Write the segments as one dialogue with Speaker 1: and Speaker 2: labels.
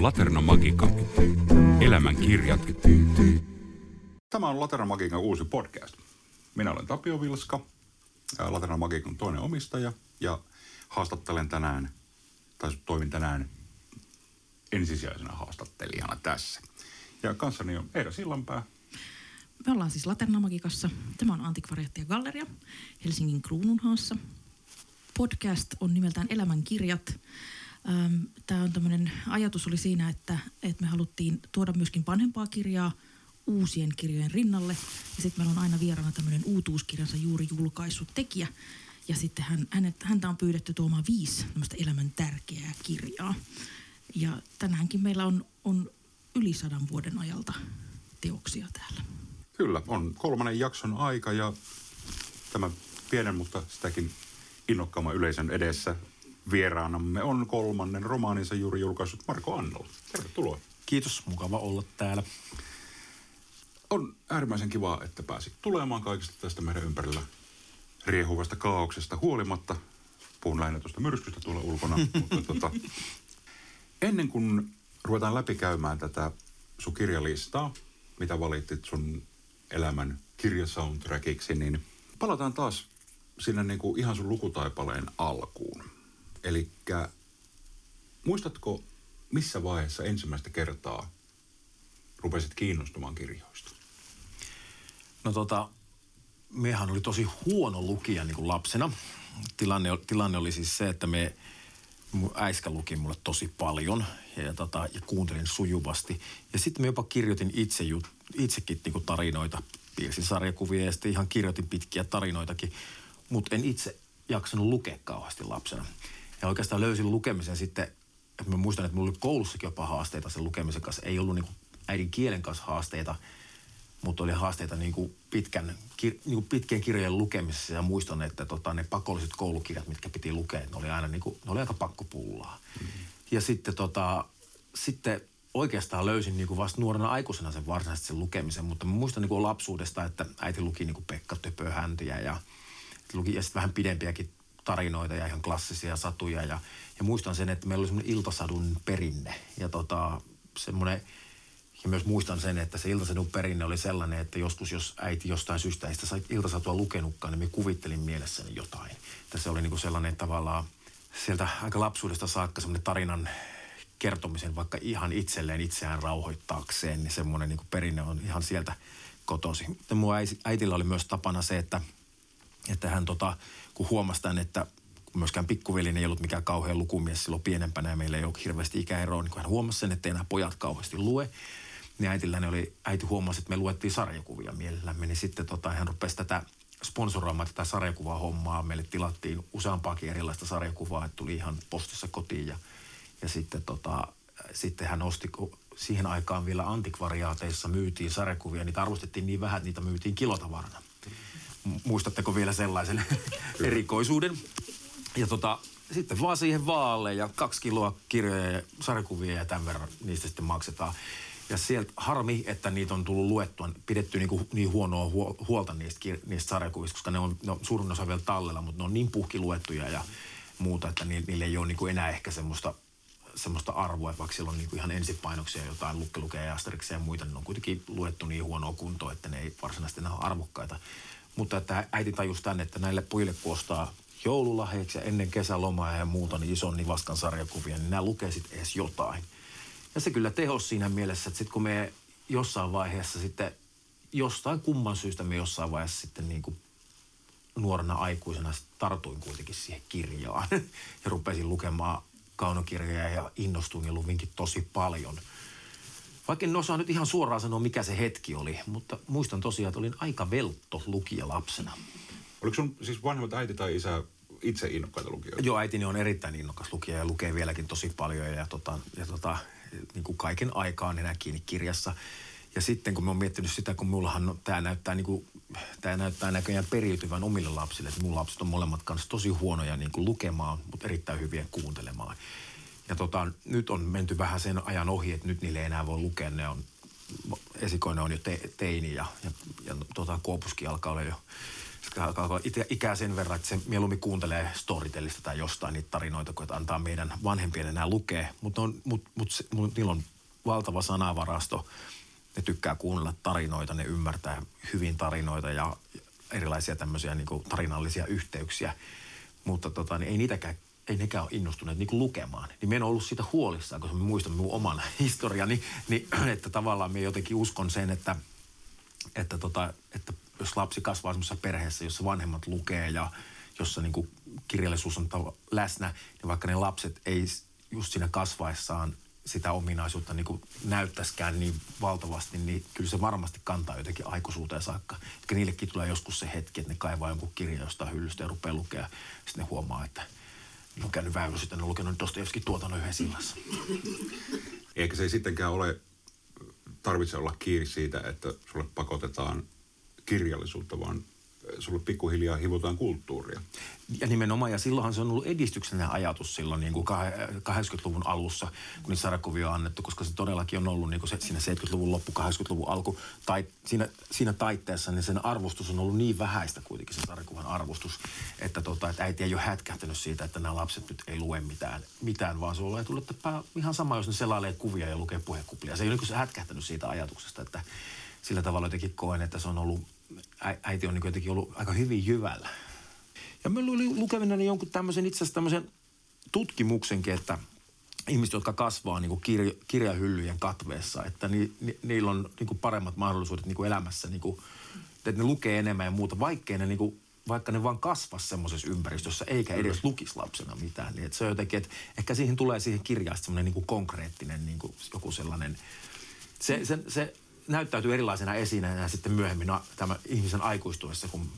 Speaker 1: Laterna Magica. Elämän kirjat. Tämä on Laterna Magican uusi podcast. Minä olen Tapio Vilska, Laterna Magican toinen omistaja ja haastattelen tänään, tai toimin tänään ensisijaisena haastattelijana tässä. Ja kanssani on Eera Sillanpää.
Speaker 2: Me ollaan siis Laternamagikassa. Tämä on Antikvariatti ja Galleria Helsingin Kruununhaassa. Podcast on nimeltään Elämän kirjat. Tämä on tämmöinen ajatus oli siinä, että, että me haluttiin tuoda myöskin vanhempaa kirjaa uusien kirjojen rinnalle. Ja sitten meillä on aina vieraana tämmöinen uutuuskirjansa juuri julkaissut tekijä. Ja sitten hän, hänet, häntä on pyydetty tuomaan viisi tämmöistä elämän tärkeää kirjaa. Ja tänäänkin meillä on, on yli sadan vuoden ajalta teoksia täällä.
Speaker 1: Kyllä, on kolmannen jakson aika ja tämä pienen, mutta sitäkin innokkaamman yleisön edessä vieraanamme on kolmannen romaaninsa juuri julkaissut Marko Annola. Tervetuloa.
Speaker 3: Kiitos, mukava olla täällä.
Speaker 1: On äärimmäisen kiva, että pääsit tulemaan kaikista tästä meidän ympärillä riehuvasta kaauksesta huolimatta. Puhun lähinnä tuosta myrskystä tuolla ulkona, mutta tota, ennen kuin ruvetaan läpikäymään tätä sun kirjalistaa, mitä valittit sun elämän kirjasoundtrackiksi, niin palataan taas sinne niin kuin ihan sun lukutaipaleen alkuun. Eli muistatko, missä vaiheessa ensimmäistä kertaa rupesit kiinnostumaan kirjoista?
Speaker 3: No tota, mehän oli tosi huono lukija niin kuin lapsena. Tilanne, tilanne oli siis se, että me, mun äiskä luki mulle tosi paljon ja, tota, ja kuuntelin sujuvasti. Ja sitten me jopa kirjoitin itse, itsekin niin kuin tarinoita, piirsin sarjakuvia ja sitten ihan kirjoitin pitkiä tarinoitakin. Mutta en itse jaksanut lukea kauheasti lapsena. Ja oikeastaan löysin lukemisen sitten, että mä muistan, että mulla oli koulussakin jopa haasteita sen lukemisen kanssa. Ei ollut niin äidin kielen kanssa haasteita, mutta oli haasteita niin kuin pitkän, kir, niin kuin pitkien kirjojen lukemisessa. Ja muistan, että tota, ne pakolliset koulukirjat, mitkä piti lukea, ne oli aina niin kuin, ne oli aika pakkopullaa. Mm-hmm. Ja sitten, tota, sitten oikeastaan löysin niin kuin vasta nuorena aikuisena sen varsinaisesti sen lukemisen, mutta mä muistan niin kuin lapsuudesta, että äiti luki niin kuin Pekka Töpöhäntyjä ja luki ja sitten vähän pidempiäkin tarinoita ja ihan klassisia satuja. Ja, ja muistan sen, että meillä oli semmoinen iltasadun perinne. Ja tota, semmoinen, ja myös muistan sen, että se iltasadun perinne oli sellainen, että joskus jos äiti jostain syystä ei sitä iltasatua lukenutkaan, niin me kuvittelin mielessäni jotain. Että se oli niin kuin sellainen tavallaan sieltä aika lapsuudesta saakka semmoinen tarinan kertomisen vaikka ihan itselleen itseään rauhoittaakseen, niin semmoinen niin kuin perinne on ihan sieltä kotosi. Mutta mun äitillä oli myös tapana se, että, että hän tota, kun huomasi tämän, että myöskään pikkuveli ei ollut mikään kauhean lukumies silloin pienempänä ja meillä ei ollut hirveästi ikäeroa, niin kun hän huomasi sen, että enää pojat kauheasti lue, niin äitilläni oli, äiti huomasi, että me luettiin sarjakuvia mielellämme, niin sitten tota, hän rupesi tätä sponsoroimaan tätä sarjakuvaa hommaa. Meille tilattiin useampaakin erilaista sarjakuvaa, että tuli ihan postissa kotiin ja, ja sitten, tota, sitten hän osti, siihen aikaan vielä antikvariaateissa myytiin sarjakuvia, niitä arvostettiin niin vähän, että niitä myytiin kilotavarana. Muistatteko vielä sellaisen erikoisuuden? Ja tota, sitten vaan siihen vaalle ja kaksi kiloa kirjoja ja sarjakuvia ja tämän verran niistä sitten maksetaan. Ja sieltä harmi, että niitä on tullut luettua, pidetty niinku niin huonoa huolta niistä, niistä sarjakuvista, koska ne on, ne on suurin osa vielä tallella, mutta ne on niin puhki luettuja ja muuta, että niille ei ole niinku enää ehkä semmoista, semmoista arvoa, vaikka siellä on niinku ihan ensipainoksia jotain lukkelukea ja asteriksia ja muita, niin ne on kuitenkin luettu niin huonoa kuntoa, että ne ei varsinaisesti enää ole arvokkaita. Mutta että äiti tajusi tänne, että näille pojille kun ostaa joululahjaksi ja ennen kesälomaa ja muuta niin ison nivaskan sarjakuvia, niin nämä lukee sitten edes jotain. Ja se kyllä tehosi siinä mielessä, että sitten kun me jossain vaiheessa sitten, jostain kumman syystä me jossain vaiheessa sitten niin kuin nuorena aikuisena tartuin kuitenkin siihen kirjaan ja rupesin lukemaan kaunokirjoja ja innostuin ja luvinkin tosi paljon – vaikka en osaa nyt ihan suoraan sanoa, mikä se hetki oli, mutta muistan tosiaan, että olin aika veltto lukija lapsena.
Speaker 1: Oliko sun siis vanhemmat äiti tai isä itse innokkaita lukijoita?
Speaker 3: Joo, äitini on erittäin innokas lukija ja lukee vieläkin tosi paljon ja, tota, ja tota, niin kuin kaiken aikaan enää kiinni kirjassa. Ja sitten kun mä oon miettinyt sitä, kun mullahan tämä näyttää, niin kuin, tää näyttää näköjään periytyvän omille lapsille, että mun lapset on molemmat kanssa tosi huonoja niin kuin lukemaan, mutta erittäin hyviä kuuntelemaan. Ja tota, nyt on menty vähän sen ajan ohi, että nyt niille ei enää voi lukea. Ne on, esikoinen on jo te, teini ja, ja, ja tota, Kuopuskin alkaa olla jo ikää sen verran, että se mieluummin kuuntelee storytellista tai jostain niitä tarinoita, kun antaa meidän vanhempien enää lukea. Mutta mut, mut, mut, niillä on valtava sanavarasto. Ne tykkää kuunnella tarinoita, ne ymmärtää hyvin tarinoita ja erilaisia tämmöisiä niin tarinallisia yhteyksiä. Mutta tota, niin ei niitäkään ei nekään ole innostuneet niin lukemaan. Niin me en ollut siitä huolissaan, koska mä muistan minun oman historiani, niin, että tavallaan me jotenkin uskon sen, että, että, tota, että jos lapsi kasvaa semmoisessa perheessä, jossa vanhemmat lukee ja jossa niin kirjallisuus on läsnä, niin vaikka ne lapset ei just siinä kasvaessaan sitä ominaisuutta niin näyttäisikään niin valtavasti, niin kyllä se varmasti kantaa jotenkin aikuisuuteen saakka. Eli niillekin tulee joskus se hetki, että ne kaivaa jonkun kirjan jostain hyllystä ja rupeaa lukea. Sitten ne huomaa, että ne on käynyt väylä, sitten ne on lukenut Dostojevskin tuotannon yhdessä illassa.
Speaker 1: Eikä se ei sittenkään ole, tarvitse olla kiinni siitä, että sulle pakotetaan kirjallisuutta, vaan sulle pikkuhiljaa hivutaan kulttuuria.
Speaker 3: Ja nimenomaan, ja silloinhan se on ollut edistyksellinen ajatus silloin niin kuin 80-luvun alussa, kun niitä sarjakuvia on annettu, koska se todellakin on ollut niin kuin se, siinä 70-luvun loppu, 80-luvun alku, tai siinä, siinä taitteessa, niin sen arvostus on ollut niin vähäistä kuitenkin se sarjakuvan arvostus, että, tota, että äiti ei ole hätkähtänyt siitä, että nämä lapset nyt ei lue mitään, mitään vaan se on tullut, että ihan sama, jos ne selailee kuvia ja lukee puhekuplia. Se ei ole niin hätkähtänyt siitä ajatuksesta, että sillä tavalla jotenkin koen, että se on ollut äiti on niin jotenkin ollut aika hyvin jyvällä. Ja mä olin lukevina jonkun tämmöisen itse asiassa tämmöisen tutkimuksenkin, että ihmiset, jotka kasvaa niin kuin kirja, kirjahyllyjen katveessa, että ni, ni, niillä on niin kuin paremmat mahdollisuudet niin kuin elämässä, niin kuin, että ne lukee enemmän ja muuta, vaikkei ne niin kuin, vaikka ne vaan kasvas semmoisessa ympäristössä, eikä edes lukisi lapsena mitään. Niin että se on jotenkin, että ehkä siihen tulee siihen kirjaan semmoinen niin kuin konkreettinen niin kuin joku sellainen, se, se, se näyttäytyy erilaisena esineenä sitten myöhemmin no, tämä ihmisen aikuistuessa kuin,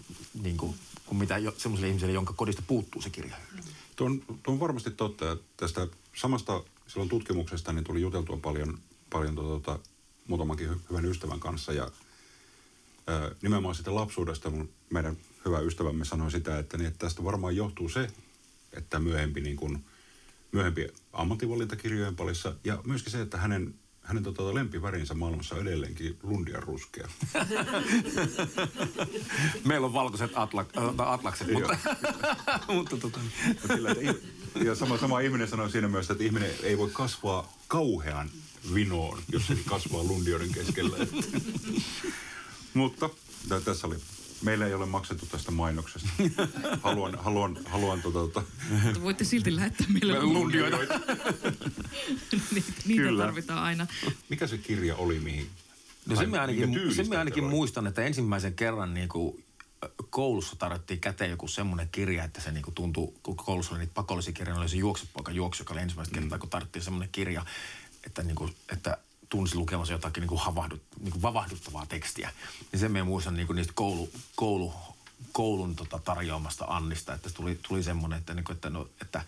Speaker 3: niin kuin, kuin mitä semmoiselle ihmiselle, jonka kodista puuttuu se kirjahylly.
Speaker 1: Tuo on, tuo on varmasti totta. Tästä samasta silloin tutkimuksesta niin tuli juteltua paljon, paljon tuota, muutamankin hyvän ystävän kanssa ja ää, nimenomaan sitä lapsuudesta mun, meidän hyvä ystävämme sanoi sitä, että, niin, että tästä varmaan johtuu se, että myöhempi, niin kuin, myöhempi ammattivalintakirjojen parissa ja myöskin se, että hänen hänen tota, lempivärinsä maailmassa on edelleenkin lundian ruskea.
Speaker 3: Meillä on valkoiset atla, äh, atlakset, mutta... mutta tota...
Speaker 1: Että, ja sama, sama ihminen sanoi siinä myös, että ihminen ei voi kasvaa kauhean vinoon, jos se kasvaa lundioiden keskellä. mutta tässä oli Meillä ei ole maksettu tästä mainoksesta. Haluan, haluan, haluan tota, tota.
Speaker 2: Voitte silti lähettää meille lundioita. niitä, niitä tarvitaan aina.
Speaker 1: Mikä se kirja oli, mihin?
Speaker 3: No se me ainakin, se me ainakin muistan, että ensimmäisen kerran niin kuin koulussa tarjottiin käteen joku semmoinen kirja, että se niinku tuntui, kun koulussa oli niitä pakollisia kirjoja, oli se juoksupoika juoksu, joka oli ensimmäistä kertaa, mm. kun tarvittiin semmoinen kirja, että, niinku, että tunsi lukemassa jotakin niin kuin havahdut, niin kuin vavahduttavaa tekstiä. Niin sen me muistan niin kuin niistä koulu, koulu, koulun tota tarjoamasta Annista, että tuli, tuli semmoinen, että, niin kuin, että, no, että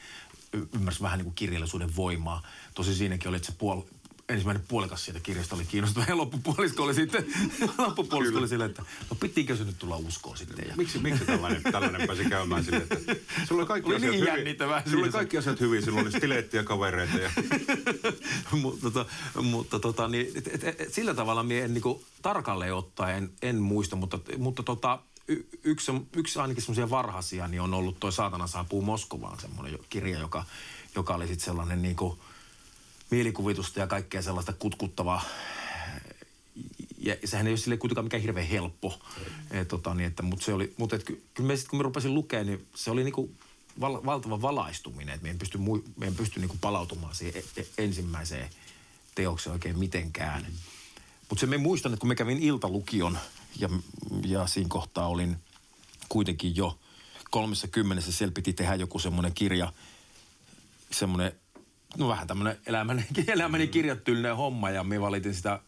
Speaker 3: ymmärsi vähän niin kuin kirjallisuuden voimaa. Tosi siinäkin oli, että se puol, ensimmäinen puolikas siitä kirjasta oli kiinnostava ja loppupuolisko oli sitten, loppupuolisko oli silleen, että no pitikö se nyt tulla uskoon sitten. Ja...
Speaker 1: Miksi, miksi tällainen, tällainen pääsi käymään silleen, että sulla oli kaikki oli asiat niin hyvin. Sulla oli kaikki asiat hyvin, sulla oli stileettiä kavereita. Ja...
Speaker 3: mutta tota, mutta tota, niin, et, et, et, sillä tavalla minä en niin tarkalleen ottaen en muista, mutta, mutta tota, y, yksi, yksi ainakin semmoisia varhaisia niin on ollut toi Saatana saapuu Moskovaan semmoinen kirja, joka, joka oli sitten sellainen niin kuin, mielikuvitusta ja kaikkea sellaista kutkuttavaa. Ja sehän ei ole sille kuitenkaan mikään hirveän helppo. Et, tota, niin, että, mutta se oli, mutta et, kyllä me sit, kun me rupesin lukemaan, niin se oli niinku val, valtava valaistuminen. Että me en pysty, me en pysty niinku palautumaan siihen e, e, ensimmäiseen teokseen oikein mitenkään. Mm. Mutta se me muistan, että kun me kävin iltalukion ja, ja siinä kohtaa olin kuitenkin jo kolmessa kymmenessä, siellä piti tehdä joku semmoinen kirja, semmoinen no vähän tämmöinen elämäni, elämäni kirjatyllinen homma ja me valitin sitä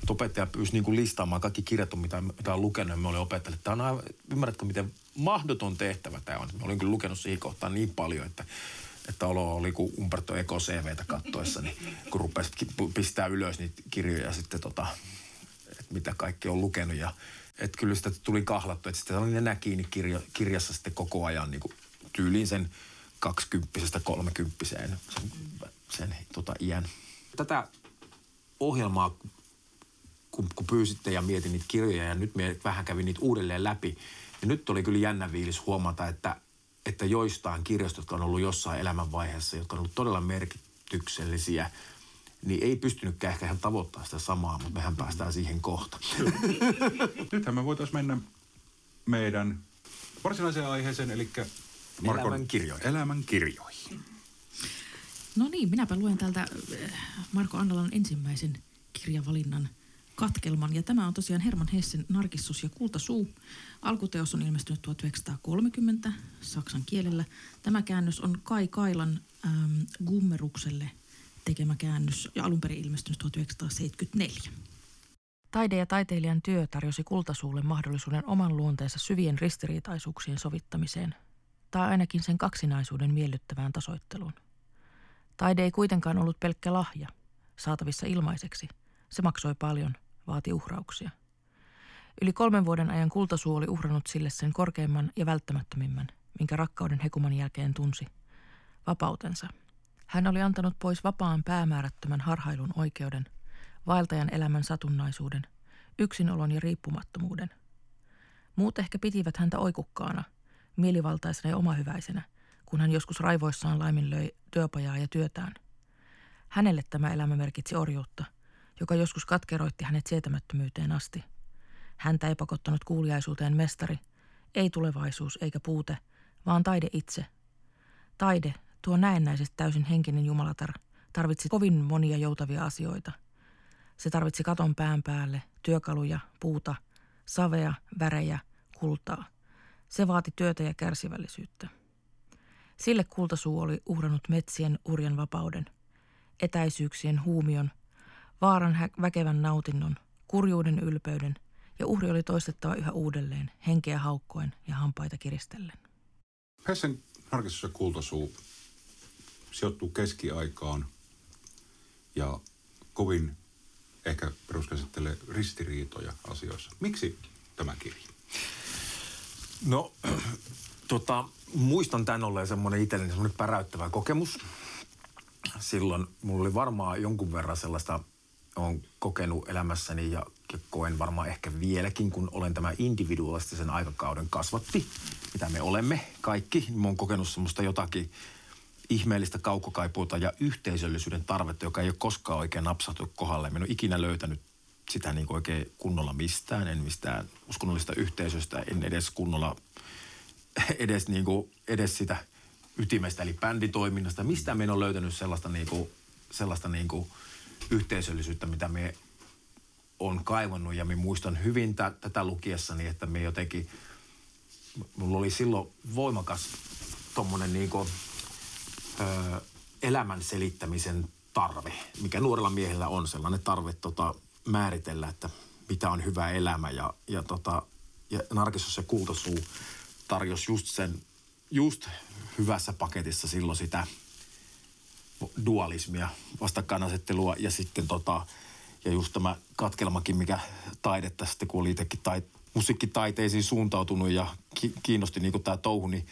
Speaker 3: että opettaja pyysi niin kuin listaamaan kaikki kirjat, mitä, mitä on lukenut. Ja me olin opettaneet, että tämä on aivan, ymmärrätkö, miten mahdoton tehtävä tämä on. Mä olin kyllä lukenut siihen kohtaan niin paljon, että, että olo oli kuin Umberto Eco CVtä kattoessa, niin kun rupesi pistää ylös niitä kirjoja sitten tota, että mitä kaikki on lukenut. Ja että kyllä sitä tuli kahlattu, että sitten oli ne kiinni kirja, kirjassa sitten koko ajan niin kuin tyyliin sen kaksikymppisestä kolmekymppiseen sen, sen tota, iän. Tätä ohjelmaa, kun, kun pyysitte ja mietin niitä kirjoja ja nyt me vähän kävin niitä uudelleen läpi, niin nyt oli kyllä jännä fiilis huomata, että, että joistain kirjoista, jotka on ollut jossain elämänvaiheessa, jotka on ollut todella merkityksellisiä, niin ei pystynytkään ehkä ihan tavoittaa sitä samaa, mutta mehän päästään siihen kohta.
Speaker 1: Nythän me voitaisiin mennä meidän varsinaiseen aiheeseen, eli Markon
Speaker 3: Elämän kirjoihin.
Speaker 1: Elämän kirjoihin.
Speaker 2: No niin, minäpä luen täältä eh, Marko Annalan ensimmäisen kirjavalinnan katkelman. Ja tämä on tosiaan Herman Hessen Narkissus ja kultasuu. Alkuteos on ilmestynyt 1930 saksan kielellä. Tämä käännös on Kai Kailan ähm, Gummerukselle tekemä käännös ja alun perin ilmestynyt 1974. Taide ja taiteilijan työ tarjosi kultasuulle mahdollisuuden oman luonteensa syvien ristiriitaisuuksien sovittamiseen, tai ainakin sen kaksinaisuuden miellyttävään tasoitteluun. Taide ei kuitenkaan ollut pelkkä lahja, saatavissa ilmaiseksi. Se maksoi paljon, vaati uhrauksia. Yli kolmen vuoden ajan kultasuu oli uhrannut sille sen korkeimman ja välttämättömimmän, minkä rakkauden hekuman jälkeen tunsi, vapautensa. Hän oli antanut pois vapaan päämäärättömän harhailun oikeuden, vaeltajan elämän satunnaisuuden, yksinolon ja riippumattomuuden. Muut ehkä pitivät häntä oikukkaana, mielivaltaisena ja omahyväisenä, kun hän joskus raivoissaan laiminlöi työpajaa ja työtään. Hänelle tämä elämä merkitsi orjuutta, joka joskus katkeroitti hänet sietämättömyyteen asti. Häntä ei pakottanut kuuliaisuuteen mestari, ei tulevaisuus eikä puute, vaan taide itse. Taide, tuo näennäisesti täysin henkinen jumalatar, tarvitsi kovin monia joutavia asioita. Se tarvitsi katon pään päälle, työkaluja, puuta, savea, värejä, kultaa. Se vaati työtä ja kärsivällisyyttä. Sille kultasuu oli uhrannut metsien urjan vapauden, etäisyyksien huumion, vaaran hä- väkevän nautinnon, kurjuuden ylpeyden ja uhri oli toistettava yhä uudelleen, henkeä haukkoen ja hampaita kiristellen.
Speaker 1: Hessen Narkissus ja kultasuu sijoittuu keskiaikaan ja kovin ehkä peruskäsittelee ristiriitoja asioissa. Miksi tämä kirja?
Speaker 3: No, tota, muistan tämän olleen semmoinen itselleni semmoinen päräyttävä kokemus. Silloin mulla oli varmaan jonkun verran sellaista, olen kokenut elämässäni ja, koen varmaan ehkä vieläkin, kun olen tämä individualistisen aikakauden kasvatti, mitä me olemme kaikki. Mä oon kokenut semmoista jotakin ihmeellistä kaukokaipuuta ja yhteisöllisyyden tarvetta, joka ei ole koskaan oikein napsahtu kohdalle. Mä en ole ikinä löytänyt sitä niin kuin oikein kunnolla mistään, en mistään uskonnollista yhteisöstä, en edes kunnolla, edes, niin kuin, edes sitä ytimestä, eli bänditoiminnasta. Mistä me ole löytänyt sellaista, niin kuin, sellaista niin kuin yhteisöllisyyttä, mitä me on kaivannut. Ja me muistan hyvin t- tätä lukiessani, että me jotenkin, mulla oli silloin voimakas tommonen niin kuin, ö, elämän selittämisen tarve, mikä nuorella miehellä on sellainen tarve tota, määritellä, että mitä on hyvä elämä. Ja, ja, tota, ja Narkissus ja Kultasuu tarjosi just sen, just hyvässä paketissa silloin sitä dualismia, vastakkainasettelua ja sitten tota, ja just tämä katkelmakin, mikä taidetta sitten, kun oli itsekin tai, musiikkitaiteisiin suuntautunut ja ki, kiinnosti niin tämä touhu, niin,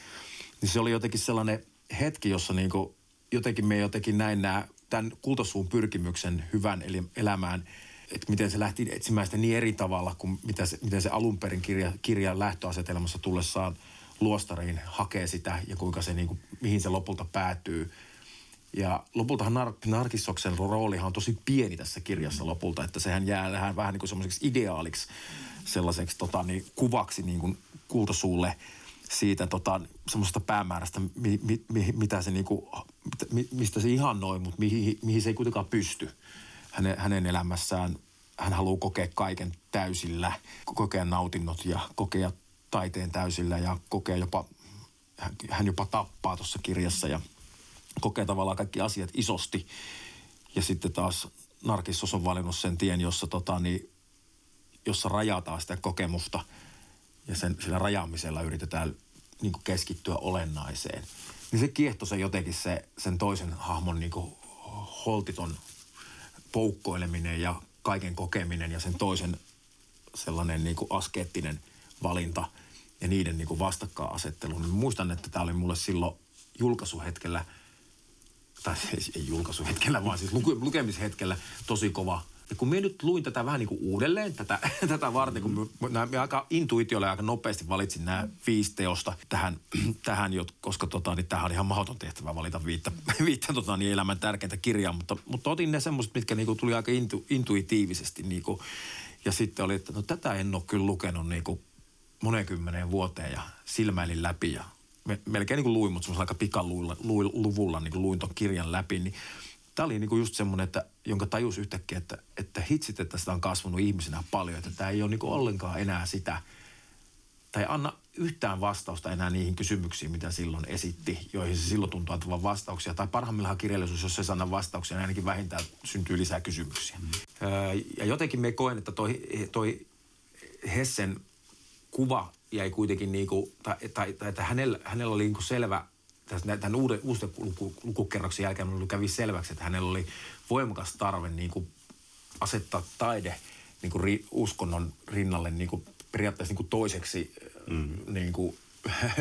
Speaker 3: niin se oli jotenkin sellainen hetki, jossa niin jotenkin me jotenkin näin nämä, tämän kultasuun pyrkimyksen hyvän elämään, että miten se lähti etsimään sitä niin eri tavalla kuin mitä se, miten se alun perin kirja, kirjan lähtöasetelmassa tullessaan luostariin hakee sitä ja kuinka se, niin kuin, mihin se lopulta päätyy. Ja lopultahan Nar- Narkissoksen roolihan on tosi pieni tässä kirjassa lopulta, että sehän jää vähän, vähän niin kuin semmoiseksi ideaaliksi, sellaiseksi tota, niin, kuvaksi niin kuin kultasuulle siitä tota, semmoisesta päämäärästä, mi, mi, mi, mitä se niinku, mi, mistä se ihannoi, mutta mihin, mihin se ei kuitenkaan pysty hänen, hänen elämässään. Hän haluaa kokea kaiken täysillä, kokea nautinnot ja kokea taiteen täysillä ja kokea jopa, hän jopa tappaa tuossa kirjassa ja kokee tavallaan kaikki asiat isosti. Ja sitten taas Narkissos on valinnut sen tien, jossa, tota, niin, jossa rajataan sitä kokemusta ja sen, sillä rajaamisella yritetään niin kuin keskittyä olennaiseen. Niin se kiehto se jotenkin se, sen toisen hahmon niin kuin holtiton poukkoileminen ja kaiken kokeminen ja sen toisen sellainen niin kuin askeettinen valinta ja niiden niin kuin vastakkainasettelu. Niin muistan, että tämä oli mulle silloin julkaisuhetkellä, tai ei julkaisuhetkellä, vaan siis lukemishetkellä tosi kova ja kun minä nyt luin tätä vähän niin kuin uudelleen, tätä, tätä varten, kun mä, mä aika intuitiolla aika nopeasti valitsin nämä viisi teosta tähän, tähän koska tota, niin tämähän on ihan mahdoton tehtävä valita viittä, viittä tota, niin elämän tärkeintä kirjaa, mutta, mutta otin ne semmoiset, mitkä niin kuin tuli aika intu, intuitiivisesti. Niin kuin, ja sitten oli, että no tätä en ole kyllä lukenut niin kuin monen kymmeneen vuoteen ja silmäilin läpi ja melkein niin kuin luin, mutta semmoisella aika pikaluvulla niin luin ton kirjan läpi, niin tämä oli niin kuin just semmoinen, että, jonka tajus yhtäkkiä, että, että hitsit, että sitä on kasvanut ihmisenä paljon, että tämä ei ole niin kuin ollenkaan enää sitä, tai anna yhtään vastausta enää niihin kysymyksiin, mitä silloin esitti, joihin se silloin tuntuu antavan vastauksia. Tai parhaimmillaan kirjallisuus, jos se saa vastauksia, niin ainakin vähintään syntyy lisää kysymyksiä. Mm. ja jotenkin me koen, että toi, toi Hessen kuva jäi kuitenkin niin kuin, tai, tai, tai että hänellä, hänellä oli niin kuin selvä tämän uuden, uuden luku, lukukerroksen jälkeen kävi selväksi, että hänellä oli voimakas tarve niin kuin asettaa taide niin kuin ri, uskonnon rinnalle niin kuin periaatteessa niin kuin toiseksi mm. niin kuin,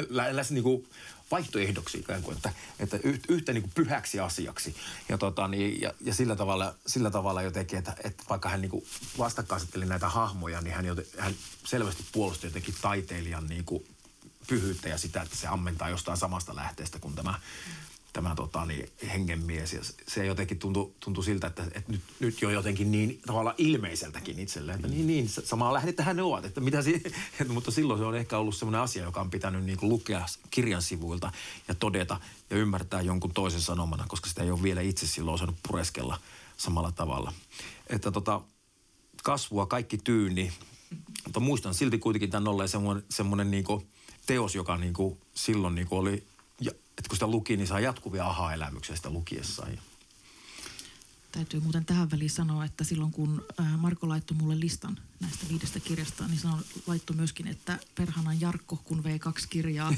Speaker 3: lähes niin kuin vaihtoehdoksi ikään kuin, että, että yhtä niin kuin pyhäksi asiaksi. Ja, tota, niin, ja, ja sillä, tavalla, sillä tavalla jotenkin, että, että vaikka hän niin kuin vastakkainasetteli näitä hahmoja, niin hän, joten, hän selvästi puolusti jotenkin taiteilijan niin kuin pyhyyttä ja sitä, että se ammentaa jostain samasta lähteestä kuin tämä, tämä tota, niin, hengenmies. Ja se jotenkin tuntui, tuntui siltä, että, että nyt, nyt jo jotenkin niin tavallaan ilmeiseltäkin itselleen, että niin, niin samaa lähdettähän ne ovat. Että mitä si- että, mutta silloin se on ehkä ollut sellainen asia, joka on pitänyt niin kuin lukea kirjan sivuilta ja todeta ja ymmärtää jonkun toisen sanomana, koska sitä ei ole vielä itse silloin osannut pureskella samalla tavalla. Että tota, kasvua kaikki tyyni, mutta muistan silti kuitenkin tämän olleen semmoinen, semmoinen niin kuin – teos, joka niin kuin silloin niin kuin oli, että kun sitä luki, niin saa jatkuvia aha-elämyksiä sitä lukiessaan.
Speaker 2: Täytyy muuten tähän väliin sanoa, että silloin kun Marko laittoi mulle listan näistä viidestä kirjasta, niin sanoi, laittoi myöskin, että perhanan Jarkko, kun vei kaksi kirjaa.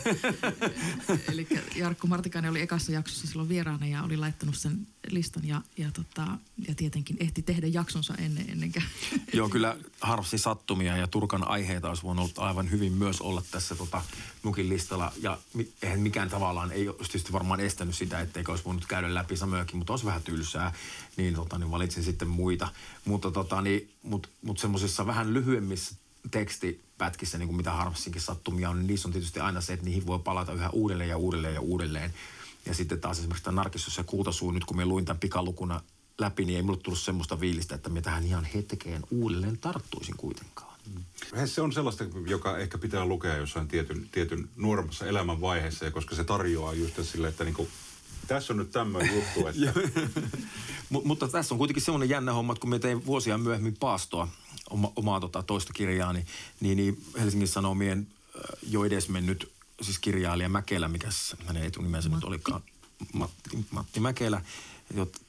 Speaker 2: Eli Jarkko Martikainen oli ekassa jaksossa silloin vieraana ja oli laittanut sen listan ja, ja, tota, ja tietenkin ehti tehdä jaksonsa ennen ennenkä.
Speaker 3: Joo, kyllä harvasti sattumia ja Turkan aiheita olisi voinut aivan hyvin myös olla tässä tota, Nukin listalla. Ja eihän mikään tavallaan ei olisi tietysti varmaan estänyt sitä, etteikö olisi voinut käydä läpi samojakin, mutta olisi vähän tylsää. Niin, tota, niin valitsin sitten muita. Mutta tota, niin, mut, mut semmoisissa vähän lyhyemmissä tekstipätkissä, niin kuin mitä harvassinkin sattumia on, niin niissä on tietysti aina se, että niihin voi palata yhä uudelleen ja uudelleen ja uudelleen. Ja sitten taas esimerkiksi tämä Narkissus ja Kultasuu, nyt kun me luin tämän pikalukuna läpi, niin ei mulle tullut semmoista fiilistä, että me tähän ihan hetkeen uudelleen tarttuisin kuitenkaan.
Speaker 1: Se on sellaista, joka ehkä pitää lukea jossain tietyn, tietyn nuoremmassa elämänvaiheessa, koska se tarjoaa just sille, että niinku, tässä on nyt tämmöinen juttu, että...
Speaker 3: M- mutta tässä on kuitenkin semmoinen jännä homma, että kun me tein vuosia myöhemmin paastoa, oma, omaa tota, toista kirjaa, niin, niin, niin Helsingin Sanomien jo edesmennyt siis kirjailija Mäkelä, mikä hänen etunimensä nyt olikaan, Matti, Matti Mäkelä,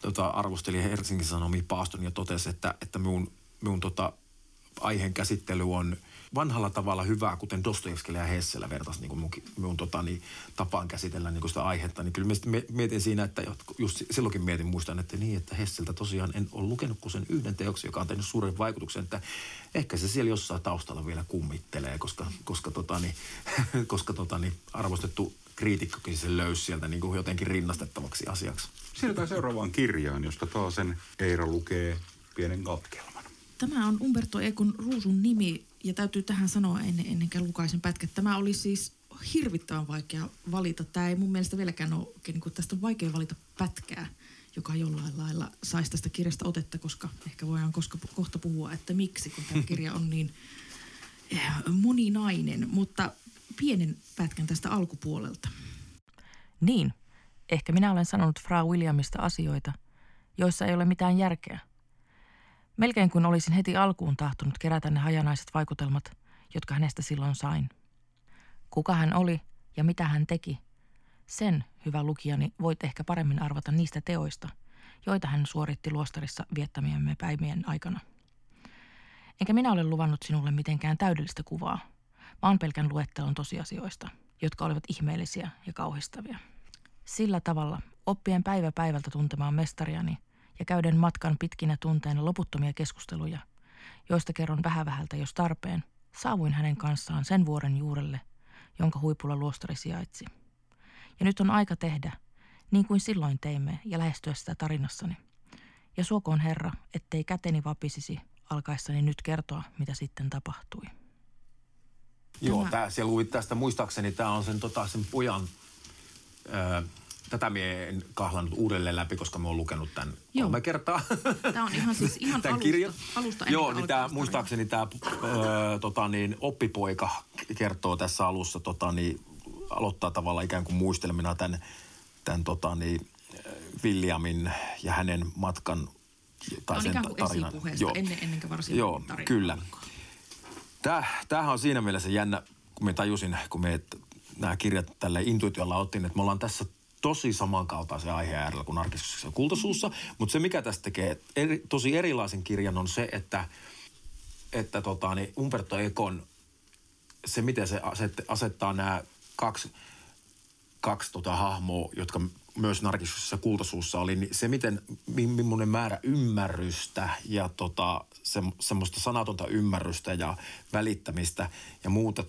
Speaker 3: jota arvosteli Helsingin Sanomia paaston ja totesi, että, että minun, minun tota, aiheen käsittely on – vanhalla tavalla hyvää, kuten Dostojevskilla ja Hesselä vertaisi niin mun, mun tota, niin, tapaan käsitellä niin sitä aihetta. Niin kyllä mietin siinä, että just silloinkin mietin, muistan, että niin, että Hesseltä tosiaan en ole lukenut kuin sen yhden teoksen, joka on tehnyt suuren vaikutuksen, että ehkä se siellä jossain taustalla vielä kummittelee, koska, koska, tota, niin, koska tota, niin, arvostettu kriitikkokin sen löysi sieltä niin kuin jotenkin rinnastettavaksi asiaksi.
Speaker 1: Siirrytään seuraavaan kirjaan, josta taas sen Eira lukee pienen katkelman.
Speaker 2: Tämä on Umberto Ekon Ruusun nimi ja täytyy tähän sanoa ennen, ennen kuin lukaisen pätkä. Tämä oli siis hirvittävän vaikea valita. Tämä ei mun mielestä vieläkään ole, niin kuin tästä on vaikea valita pätkää, joka jollain lailla saisi tästä kirjasta otetta, koska ehkä voidaan koska, kohta puhua, että miksi, kun tämä kirja on niin eh, moninainen. Mutta pienen pätkän tästä alkupuolelta.
Speaker 4: Niin, ehkä minä olen sanonut Frau Williamista asioita, joissa ei ole mitään järkeä. Melkein kuin olisin heti alkuun tahtonut kerätä ne hajanaiset vaikutelmat, jotka hänestä silloin sain. Kuka hän oli ja mitä hän teki, sen, hyvä lukijani, voit ehkä paremmin arvata niistä teoista, joita hän suoritti luostarissa viettämiemme päivien aikana. Enkä minä ole luvannut sinulle mitenkään täydellistä kuvaa, vaan pelkän luettelon tosiasioista, jotka olivat ihmeellisiä ja kauhistavia. Sillä tavalla, oppien päivä päivältä tuntemaan mestariani – ja käyden matkan pitkinä tunteina loputtomia keskusteluja, joista kerron vähän vähältä jos tarpeen, saavuin hänen kanssaan sen vuoren juurelle, jonka huipulla luostari sijaitsi. Ja nyt on aika tehdä, niin kuin silloin teimme ja lähestyä sitä tarinassani. Ja suokoon Herra, ettei käteni vapisisi alkaessani nyt kertoa, mitä sitten tapahtui.
Speaker 3: Joo, tää, siellä luvit tästä muistaakseni, tämä on sen, tota, sen pojan, ää, tätä mie en kahlannut uudelleen läpi, koska mä oon lukenut tämän
Speaker 2: Joo.
Speaker 3: kolme kertaa.
Speaker 2: Tämä on ihan siis ihan
Speaker 3: Tämän
Speaker 2: alusta,
Speaker 3: kirjan.
Speaker 2: alusta
Speaker 3: Joo, niin tämä, muistaakseni tämä öö, tota, niin, oppipoika kertoo tässä alussa, tota, niin, aloittaa tavallaan ikään kuin muistelmina tämän, tämän tota, niin, Williamin ja hänen matkan tai sen
Speaker 2: ikään kuin
Speaker 3: tarinan.
Speaker 2: esipuheesta ennen, ennen kuin varsinainen
Speaker 3: Joo,
Speaker 2: tarina
Speaker 3: kyllä. tämähän on siinä mielessä jännä, kun me tajusin, kun me nämä kirjat tälle intuitiolla otin, että me ollaan tässä tosi samankaltaisen aiheen äärellä kuin Narkissuksessa ja Kultasuussa. Mutta se, mikä tästä tekee eri, tosi erilaisen kirjan, on se, että, että tota, niin Umberto Econ, se miten se aset, asettaa nämä kaksi, kaksi tota hahmoa, jotka myös Narkissuksessa ja Kultasuussa oli, niin se miten, mi- millainen määrä ymmärrystä ja tota, se, semmoista sanatonta ymmärrystä ja välittämistä ja muuta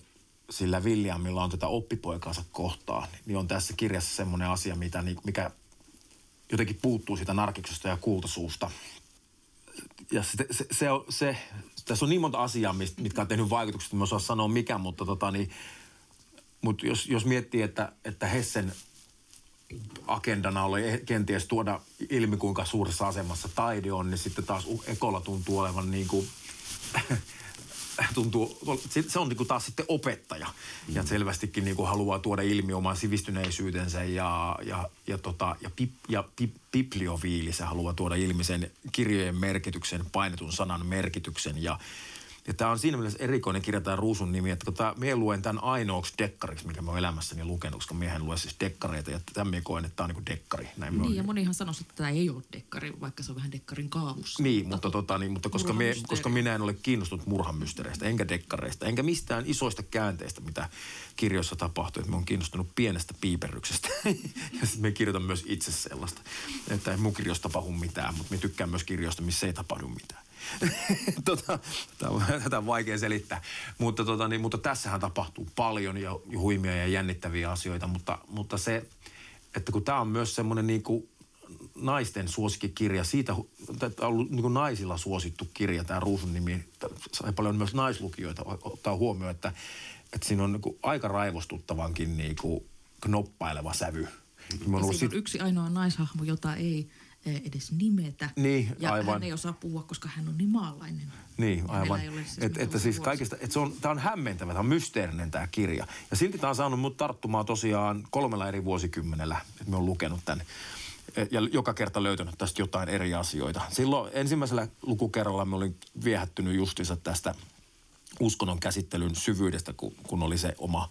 Speaker 3: sillä Williamilla on tätä oppipoikaansa kohtaan, niin on tässä kirjassa semmoinen asia, mitä, niin- mikä jotenkin puuttuu siitä narkiksesta ja kultasuusta. Ja se, se, se, on- se, tässä on niin monta asiaa, mitkä on tehnyt vaikutukset, että mä osaa sanoa mikä, mutta tota niin, mutta jos, jos miettii, että, että Hessen agendana oli eh- kenties tuoda ilmi, kuinka suuressa asemassa taide on, niin sitten taas Ekolla tuntuu olevan niin kuin, tuntuu, se- on niin kuin taas sitten opettaja. Mm. Ja selvästikin niin kuin haluaa tuoda ilmi oman sivistyneisyytensä ja, ja, ja, tota, ja, pip, ja pip, bibliofiili, se haluaa tuoda ilmi sen kirjojen merkityksen, painetun sanan merkityksen ja ja tämä on siinä mielessä erikoinen kirja, tämä Ruusun nimi, että kun tämä, mie luen tämän ainoaksi dekkariksi, mikä mä oon elämässäni lukenut, koska miehen lue siis dekkareita, ja tämän mie koen, että tämä on niin kuin dekkari. Näin me on-
Speaker 2: Niin, ja monihan sanoisi, että tämä ei ole dekkari, vaikka se on vähän dekkarin kaavussa.
Speaker 3: niin, mutta, tota, niin, mutta koska,
Speaker 2: Murhamysteeri.
Speaker 3: koska minä en ole kiinnostunut murhamysteereistä, enkä dekkareista, enkä mistään isoista käänteistä, mitä kirjoissa tapahtuu. Että mä oon kiinnostunut pienestä piiperryksestä. ja sitten me kirjoitan myös itse sellaista. Että ei mun kirjoista tapahdu mitään, mutta me tykkään myös kirjoista, missä ei tapahdu mitään. tota, tätä on, vaikea selittää. Mutta, tota, niin, mutta tässähän tapahtuu paljon ja huimia ja jännittäviä asioita, mutta, mutta se, että kun tämä on myös semmoinen niin kuin naisten suosikkikirja, siitä on ollut niin kuin naisilla suosittu kirja, tämä Ruusun nimi, sai paljon myös naislukijoita ottaa huomioon, että, että siinä on niin kuin aika raivostuttavankin niin kuin knoppaileva sävy. Mä ollut
Speaker 2: siinä on
Speaker 3: sit-
Speaker 2: yksi ainoa naishahmo, jota ei edes nimetä.
Speaker 3: Niin,
Speaker 2: ja
Speaker 3: aivan.
Speaker 2: hän ei osaa puhua, koska hän on niin maalainen.
Speaker 3: Niin, aivan.
Speaker 2: siis
Speaker 3: Et, että siis kaikista, että se on, tämä on hämmentävä, tämä on mysteerinen tämä kirja. Ja silti tämä on saanut mut tarttumaan tosiaan kolmella eri vuosikymmenellä, että me on lukenut tämän. Et- Ja joka kerta löytänyt tästä jotain eri asioita. Silloin ensimmäisellä lukukerralla me olin viehättynyt justiinsa tästä uskonnon käsittelyn syvyydestä, kun, kun oli se oma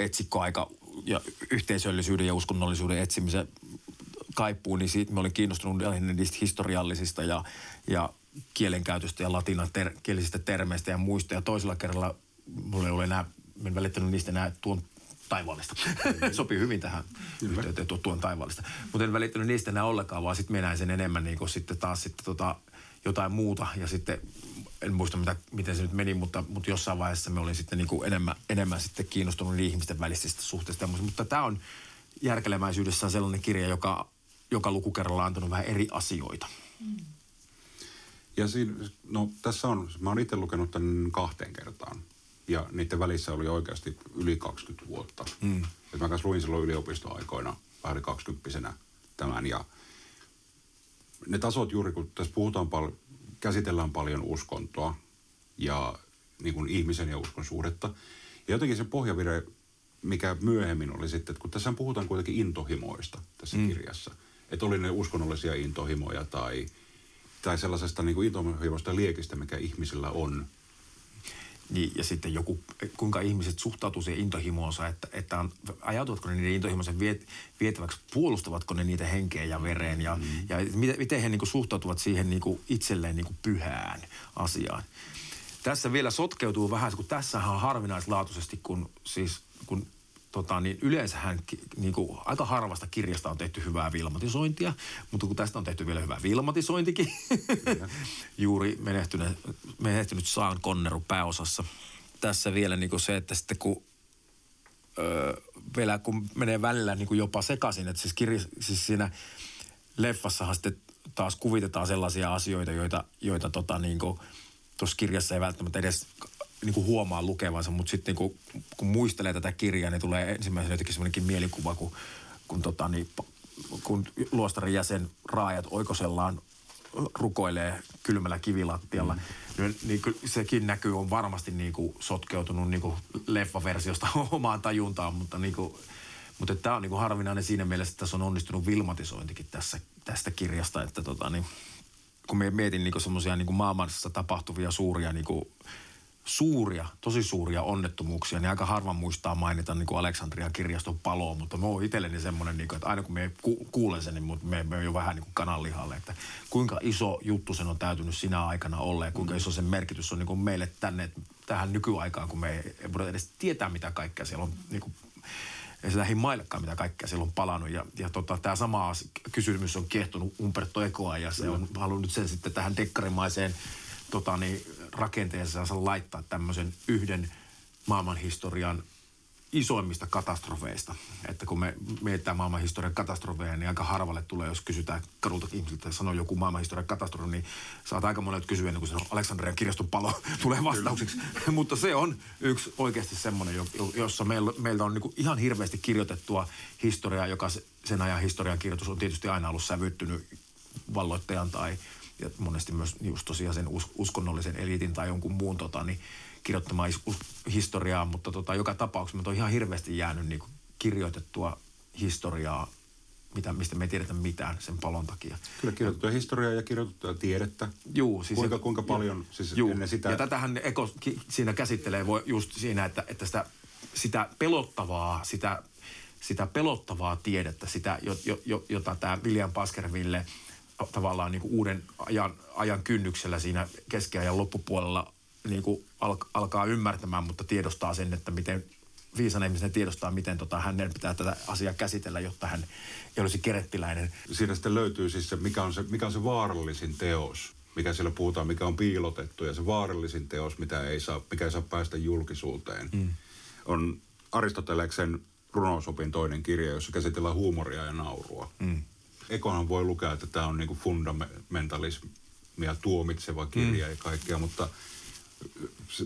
Speaker 3: etsikkoaika ja yhteisöllisyyden ja uskonnollisuuden etsimisen kaipuu, niin siitä mä olin kiinnostunut lähinnä niistä historiallisista ja, ja kielenkäytöstä ja latinan ter, termeistä ja muista. Ja toisella kerralla mulla ei ole enää, en välittänyt niistä enää tuon taivaallista. Sopii hyvin tähän yhteyteen tuo tuon taivaallista. Mutta en välittänyt niistä enää ollenkaan, vaan sitten minä näin sen enemmän niin kuin sitten taas sitten tota, jotain muuta. Ja sitten en muista mitä, miten se nyt meni, mutta, mutta jossain vaiheessa me olin sitten niin kuin enemmän, enemmän sitten kiinnostunut ihmisten välisistä suhteista. Mutta tämä on järkelemäisyydessään sellainen kirja, joka joka lukukerralla antanut vähän eri asioita.
Speaker 1: Ja siinä, no tässä on, mä oon itse lukenut tämän kahteen kertaan. Ja niiden välissä oli oikeasti yli 20 vuotta. Mm. Et mä kanssa luin silloin yliopistoaikoina, vähän 20 tämän. Ja ne tasot juuri, kun tässä puhutaan paljon, käsitellään paljon uskontoa ja niin kuin ihmisen ja uskon suhdetta. Ja jotenkin se pohjavire, mikä myöhemmin oli sitten, että kun tässä puhutaan kuitenkin intohimoista tässä mm. kirjassa. Että oli ne uskonnollisia intohimoja tai, tai sellaisesta niin kuin intohimoista liekistä, mikä ihmisillä on.
Speaker 3: Niin, ja sitten joku, kuinka ihmiset suhtautuu siihen intohimoonsa, että, että on, ajautuvatko ne niiden intohimoisen viet, vietäväksi, puolustavatko ne niitä henkeen ja vereen ja, mm. ja miten, miten he niin kuin suhtautuvat siihen niin kuin itselleen niin kuin pyhään asiaan. Tässä vielä sotkeutuu vähän, kun tässähän on harvinaislaatuisesti, kun siis kun tota, niin yleensähän niin kuin, aika harvasta kirjasta on tehty hyvää vilmatisointia, mutta kun tästä on tehty vielä hyvä vilmatisointikin, juuri menehtynyt, menehtynyt Saan Konneru pääosassa. Tässä vielä niin kuin se, että sitten kun öö, vielä kun menee välillä niin kuin jopa sekaisin, että siis, kirja, siis siinä leffassahan sitten taas kuvitetaan sellaisia asioita, joita, joita tota niin kuin, tuossa kirjassa ei välttämättä edes niin kuin huomaa lukevansa, mutta sitten niin kuin, kun muistelee tätä kirjaa, niin tulee ensimmäisenä jotenkin semmoinenkin mielikuva, kun, kun, tota, niin, kun luostarin jäsen raajat oikosellaan rukoilee kylmällä kivilattialla, mm. niin, niin sekin näkyy on varmasti niin kuin sotkeutunut niin kuin leffaversiosta omaan tajuntaan, mutta, niin kuin, mutta tämä on niin kuin harvinainen siinä mielessä, että tässä on onnistunut vilmatisointikin tässä, tästä kirjasta, että tota, niin, kun mietin niin semmoisia niin maailmassa tapahtuvia suuria niin kuin, suuria, tosi suuria onnettomuuksia, niin aika harva muistaa mainita niin kuin Aleksandrian kirjaston paloa, mutta mä oon itselleni semmoinen, niin kuin, että aina kun me ku, kuulen sen, niin me, me jo vähän niin kuin kananlihalle, että kuinka iso juttu sen on täytynyt sinä aikana olla ja kuinka iso sen merkitys on niin kuin meille tänne tähän nykyaikaan, kun me ei, ei voida edes tietää, mitä kaikkea siellä on niin kuin, ei se lähin maillekaan, mitä kaikkea siellä on palannut. Ja, ja tota, tämä sama kysymys on kiehtonut Umberto Ecoa ja se on halunnut sen sitten tähän dekkarimaiseen tota, niin, rakenteeseensa laittaa tämmöisen yhden maailmanhistorian isoimmista katastrofeista. Että kun me mietitään maailmanhistorian katastrofeja, niin aika harvalle tulee, jos kysytään kadulta ihmisiltä, sanoo joku maailmanhistorian katastrofi, niin saat aika monet kysyä ennen kuin se Aleksandrian kirjaston palo tulee vastaukseksi. Mutta se on yksi oikeasti semmoinen, jossa meillä, meillä on niin ihan hirveästi kirjoitettua historiaa, joka sen ajan historian kirjoitus on tietysti aina ollut sävyttynyt valloittajan tai ja monesti myös just tosiaan sen uskonnollisen eliitin tai jonkun muun tota, niin kirjoittamaan historiaa, mutta tota, joka tapauksessa on ihan hirveästi jäänyt niin kirjoitettua historiaa, mitä, mistä me ei tiedetä mitään sen palon takia.
Speaker 1: Kyllä kirjoitettua historiaa ja kirjoitettua tiedettä.
Speaker 3: Juu, siis
Speaker 1: kuinka, kuinka paljon juu, siis juu. ennen sitä...
Speaker 3: Ja tätähän Eko siinä käsittelee voi just siinä, että, että sitä, sitä pelottavaa, sitä, sitä pelottavaa tiedettä, sitä, jota tämä William Paskerville – tavallaan niin kuin uuden ajan, ajan kynnyksellä siinä keskiajan loppupuolella niin kuin al, alkaa ymmärtämään, mutta tiedostaa sen, että miten viisana ihmisen tiedostaa, miten tota, hänen pitää tätä asiaa käsitellä, jotta hän ei olisi kerettiläinen.
Speaker 1: Siinä sitten löytyy siis se, mikä on se, mikä on se vaarallisin teos, mikä siellä puhutaan, mikä on piilotettu ja se vaarallisin teos, mitä ei saa, mikä ei saa päästä julkisuuteen, mm. on Aristoteleksen runousopin toinen kirja, jossa käsitellään huumoria ja naurua. Mm. Ekohan voi lukea, että tämä on niinku fundamentalismia tuomitseva kirja mm. ja kaikkea, mutta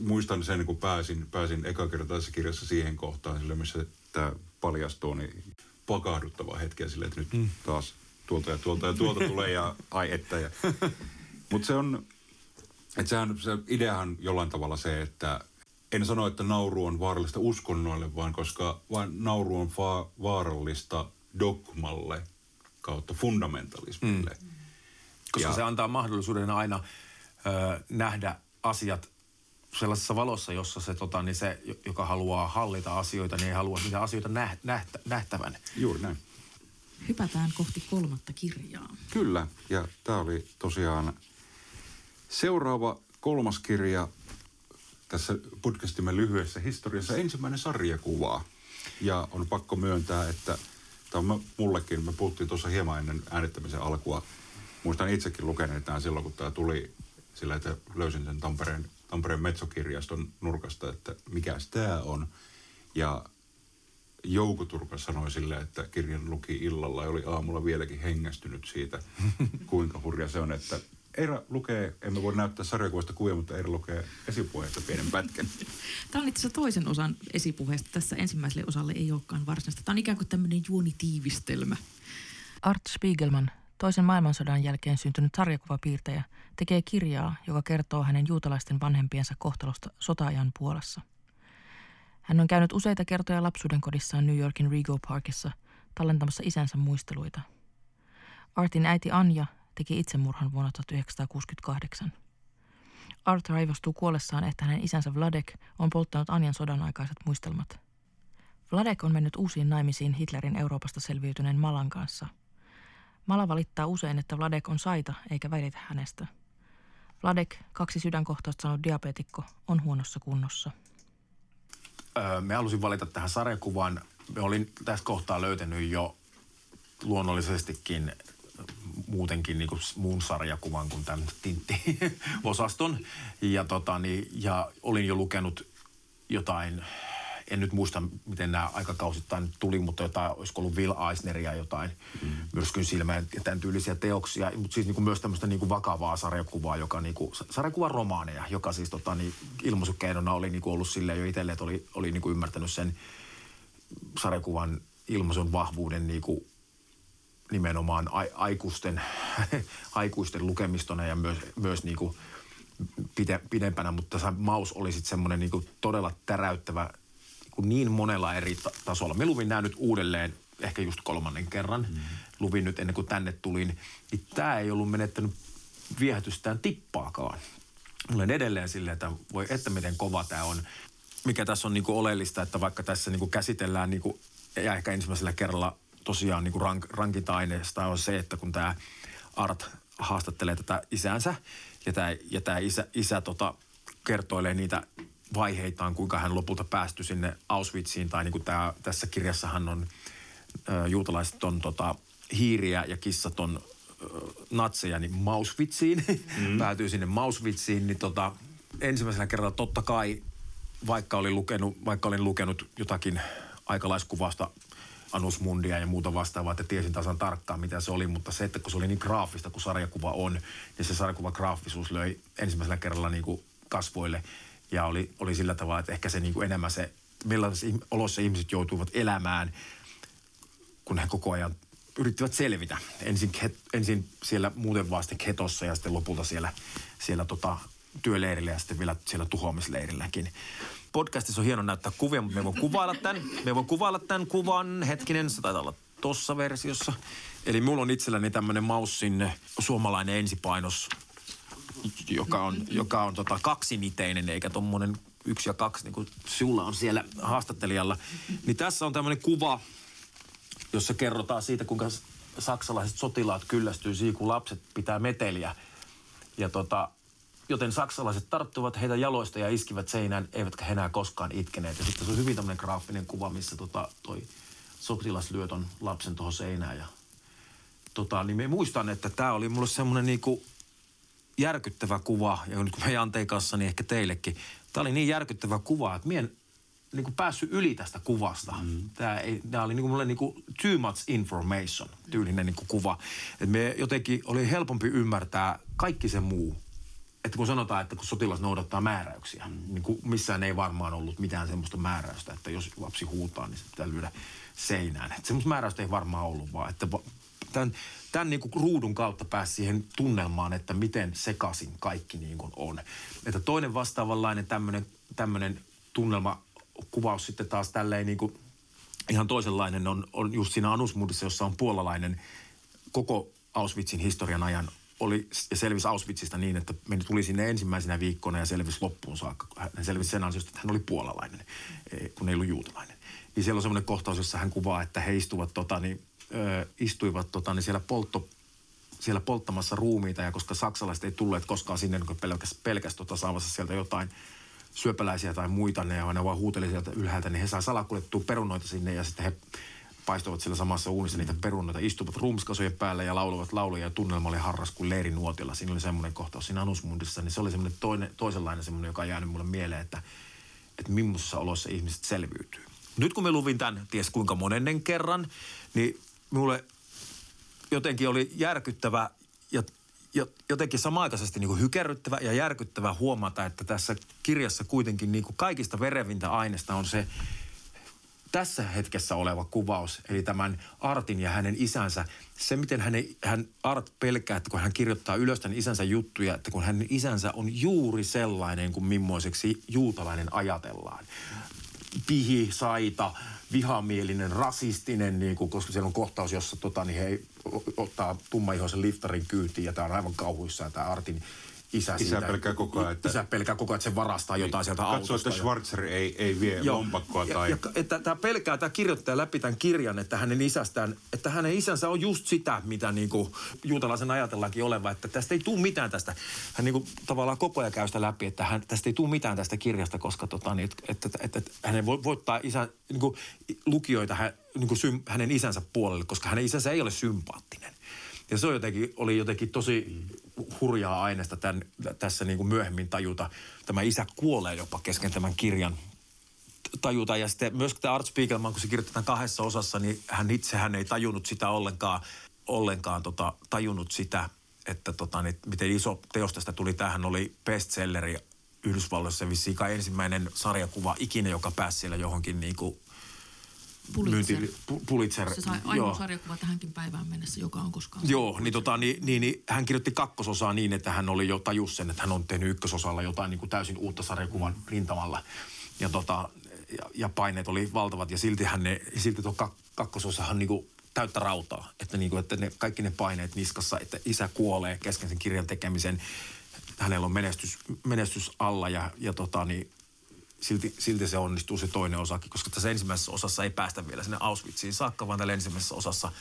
Speaker 1: muistan sen, kun pääsin, pääsin ekakertaisessa kirjassa siihen kohtaan, sille, missä tämä paljastuu, niin pakahduttava hetki sille, että nyt mm. taas tuolta ja tuolta ja tuolta tulee ja ai että. Ja. Mutta se on, että sehän, se ideahan jollain tavalla se, että en sano, että nauru on vaarallista uskonnoille, vaan koska vain nauru on fa- vaarallista dogmalle kautta fundamentalismille. Mm.
Speaker 3: Koska ja, se antaa mahdollisuuden aina ö, nähdä asiat sellaisessa valossa, jossa se, tota, niin se, joka haluaa hallita asioita, niin ei halua niitä asioita näh, nähtä, nähtävän.
Speaker 1: Juuri näin.
Speaker 2: Hypätään kohti kolmatta kirjaa.
Speaker 1: Kyllä, ja tämä oli tosiaan seuraava kolmas kirja tässä podcastimme lyhyessä historiassa ensimmäinen sarjakuva. Ja on pakko myöntää, että – tämä on mullekin, me puhuttiin tuossa hieman ennen äänittämisen alkua. Muistan itsekin lukeneet silloin, kun tämä tuli sillä, että löysin sen Tampereen, Tampereen Metsokirjaston nurkasta, että mikä tämä on. Ja Jouko Turpa sanoi sille, että kirjan luki illalla ja oli aamulla vieläkin hengästynyt siitä, kuinka hurja se on, että Eira lukee, emme voi näyttää sarjakuvasta kuvia, mutta Eira lukee esipuheesta pienen pätkän.
Speaker 2: Tämä on itse asiassa toisen osan esipuheesta. Tässä ensimmäiselle osalle ei olekaan varsinaista. Tämä on ikään kuin tämmöinen juonitiivistelmä.
Speaker 4: Art Spiegelman, toisen maailmansodan jälkeen syntynyt sarjakuvapiirtäjä, tekee kirjaa, joka kertoo hänen juutalaisten vanhempiensa kohtalosta sotaajan Puolassa. Hän on käynyt useita kertoja lapsuuden kodissaan New Yorkin Rego Parkissa tallentamassa isänsä muisteluita. Artin äiti Anja teki itsemurhan vuonna 1968. Art raivostuu kuollessaan, että hänen isänsä Vladek on polttanut Anjan sodan aikaiset muistelmat. Vladek on mennyt uusiin naimisiin Hitlerin Euroopasta selviytyneen Malan kanssa. Mala valittaa usein, että Vladek on saita eikä välitä hänestä. Vladek, kaksi sydänkohtausta sanonut diabetikko, on huonossa kunnossa.
Speaker 3: Öö, me halusin valita tähän sarjakuvaan. Me olin tässä kohtaa löytänyt jo luonnollisestikin muutenkin niin kuin muun sarjakuvan kuin tämän Tintti-osaston. Ja, tota, niin, ja olin jo lukenut jotain en nyt muista, miten nämä aikakausittain tuli, mutta jotain, olisiko ollut Will Eisneria jotain, mm. myrskyn silmä ja tämän tyylisiä teoksia, mutta siis niinku myös tämmöistä niinku vakavaa sarjakuvaa, joka niinku, sarjakuvan romaaneja, joka siis tota, niin, ilmaisukeinona oli niinku ollut silleen jo itselle, että oli, oli niinku ymmärtänyt sen sarjakuvan ilmaisun vahvuuden niinku nimenomaan aikuisten, aikuisten lukemistona ja myös, myös niinku pide, pidempänä, mutta se maus oli sitten semmoinen niinku todella täräyttävä niin, niin monella eri ta- tasolla. Me luvin nämä nyt uudelleen ehkä just kolmannen kerran. Mm. Luvin nyt ennen kuin tänne tulin. Niin tämä ei ollut menettänyt viehätystään tippaakaan. Olen edelleen silleen, että voi että miten kova tämä on. Mikä tässä on niinku oleellista, että vaikka tässä niinku käsitellään niinku, ja ehkä ensimmäisellä kerralla tosiaan niinku rank, rankinta-aineesta on se, että kun tämä Art haastattelee tätä isänsä ja tämä ja tää isä, isä tota, kertoilee niitä vaiheitaan, kuinka hän lopulta päästyi sinne Auschwitziin. Tai niin kuin tää, tässä kirjassahan on ö, juutalaiset on tota, hiiriä ja kissat on ö, natseja, niin Mauswitziin. Mm. Päätyy sinne Mauswitziin, niin tota, ensimmäisellä kerralla totta kai, vaikka olin lukenut, vaikka olin lukenut jotakin aikalaiskuvasta Anus Mundia ja muuta vastaavaa, että tiesin tasan tarkkaan, mitä se oli, mutta se, että kun se oli niin graafista kuin sarjakuva on, niin se sarjakuva graafisuus löi ensimmäisellä kerralla niin kuin kasvoille ja oli, oli sillä tavalla, että ehkä se niin kuin enemmän se, millaisessa olossa ihmiset joutuivat elämään, kun he koko ajan yrittivät selvitä. Ensin, ensin siellä muuten vaan sitten ketossa ja sitten lopulta siellä, siellä tota, työleirillä ja sitten vielä siellä tuhoamisleirilläkin. Podcastissa on hieno näyttää kuvia, mutta me voin kuvailla tämän. Me voin kuvailla tämän kuvan. Hetkinen, se taitaa olla tossa versiossa. Eli mulla on itselläni tämmöinen Maussin suomalainen ensipainos, joka on, joka on tota kaksiniteinen eikä tuommoinen yksi ja kaksi, niin kuin sulla on siellä haastattelijalla. Niin tässä on tämmöinen kuva, jossa kerrotaan siitä, kuinka saksalaiset sotilaat kyllästyy siihen, kun lapset pitää meteliä. Ja tota, joten saksalaiset tarttuvat heitä jaloista ja iskivät seinään, eivätkä he enää koskaan itkeneet. Ja sitten se on hyvin tämmöinen graafinen kuva, missä tota, toi sotilas lyö ton lapsen tuohon seinään. Ja, tota, niin me muistan, että tämä oli mulle semmoinen niinku järkyttävä kuva, ja nyt kun me Janteen kanssa, niin ehkä teillekin. Tämä oli niin järkyttävä kuva, että mien niin kuin päässyt yli tästä kuvasta. Mm. Tämä, ei, tämä oli niin kuin mulle niin kuin too much information tyylinen niin kuin kuva. Et me jotenkin oli helpompi ymmärtää kaikki se muu. Että kun sanotaan, että kun sotilas noudattaa määräyksiä, niin kuin missään ei varmaan ollut mitään semmoista määräystä, että jos lapsi huutaa, niin se pitää lyödä seinään. Että semmoista määräystä ei varmaan ollut, vaan että tämän, tämän niin kuin ruudun kautta pääsi siihen tunnelmaan, että miten sekaisin kaikki niin kuin on. Että toinen vastaavanlainen tämmöinen, tämmöinen tunnelma, kuvaus sitten taas tälleen niin kuin ihan toisenlainen on, on just siinä Anusmudissa, jossa on puolalainen koko Auschwitzin historian ajan oli ja selvisi Auschwitzista niin, että meni tuli sinne ensimmäisenä viikkona ja selvisi loppuun saakka. Hän selvisi sen ansiosta, että hän oli puolalainen, e, kun ei ollut juutalainen. Niin siellä on semmoinen kohtaus, jossa hän kuvaa, että he istuvat tota, niin, ö, istuivat tota, niin siellä, poltto, siellä polttamassa ruumiita ja koska saksalaiset ei tulleet koskaan sinne niin pelkäs, pelkäs tota, saamassa sieltä jotain syöpäläisiä tai muita, ne, ne vaan huuteli sieltä ylhäältä, niin he saa salakuljettua perunoita sinne ja sitten he paistoivat siellä samassa uunissa niitä perunoita, istuvat ruumiskasojen päällä ja laulavat lauluja ja tunnelma oli harras kuin nuotilla. Siinä oli semmoinen kohtaus siinä Anusmundissa, niin se oli semmoinen toinen, toisenlainen semmoinen, joka on jäänyt mulle mieleen, että, että millaisissa oloissa ihmiset selviytyy. Nyt kun me luvin tämän, ties kuinka monennen kerran, niin mulle jotenkin oli järkyttävä ja jotenkin samaaikaisesti niin kuin hykerryttävä ja järkyttävä huomata, että tässä kirjassa kuitenkin niin kuin kaikista verevintä aineesta on se tässä hetkessä oleva kuvaus, eli tämän Artin ja hänen isänsä, se miten hän, hän Art pelkää, että kun hän kirjoittaa ylös tämän isänsä juttuja, että kun hänen isänsä on juuri sellainen kuin mimmoiseksi juutalainen ajatellaan. Pihi, saita, vihamielinen, rasistinen, niin kuin, koska siellä on kohtaus, jossa tota, niin he ottaa tummaihoisen liftarin kyytiin ja tämä on aivan kauhuissaan tämä Artin isä,
Speaker 1: isä
Speaker 3: siitä,
Speaker 1: pelkää koko ajan,
Speaker 3: että... Isä pelkää koko ajan, että se varastaa niin, jotain sieltä
Speaker 1: autosta. Katsoo, että Schwarzer ja... ei, ei vie Joo. lompakkoa
Speaker 3: ja,
Speaker 1: tai...
Speaker 3: Ja, että tämä pelkää, tämä kirjoittaja läpi tämän kirjan, että hänen isästään, että hänen isänsä on just sitä, mitä niin kuin juutalaisen ajatellaankin oleva, että tästä ei tule mitään tästä. Hän niin kuin tavallaan koko ajan käy sitä läpi, että hän, tästä ei tule mitään tästä kirjasta, koska tota, niin, että, että, että, että hänen voi voittaa isä, niin kuin lukijoita hän, niin kuin sym, hänen isänsä puolelle, koska hänen isänsä ei ole sympaattinen. Ja se on jotenkin, oli jotenkin tosi hurjaa aineesta tässä niin kuin myöhemmin tajuta. Tämä isä kuolee jopa kesken tämän kirjan tajuta. Ja sitten myös tämä Art Spiegelman, kun se kirjoitetaan kahdessa osassa, niin hän itsehän ei tajunnut sitä ollenkaan, ollenkaan tota, tajunnut sitä, että tota, niin, miten iso teos tästä tuli. Tämähän oli bestselleri Yhdysvalloissa vissiin ensimmäinen sarjakuva ikinä, joka pääsi siellä johonkin niin kuin
Speaker 2: Pulitzer.
Speaker 3: myynti, pu- Pulitzer.
Speaker 2: Se sai
Speaker 3: joo.
Speaker 2: ainoa sarjakuva tähänkin päivään mennessä, joka on koskaan.
Speaker 3: Joo, niin, tota, niin, niin, niin, hän kirjoitti kakkososaa niin, että hän oli jo tajus sen, että hän on tehnyt ykkösosalla jotain niin kuin täysin uutta sarjakuvan rintamalla. Ja, tota, ja, ja paineet oli valtavat ja silti, hän ne, silti tuo kak, kakkososahan niin kuin täyttä rautaa. Että, niin kuin, että ne, kaikki ne paineet niskassa, että isä kuolee kesken sen kirjan tekemisen. Hänellä on menestys, menestys alla ja, ja tota, niin, silti, silti se onnistuu se toinen osakin, koska tässä ensimmäisessä osassa ei päästä vielä sinne Auschwitziin saakka, vaan tällä ensimmäisessä osassa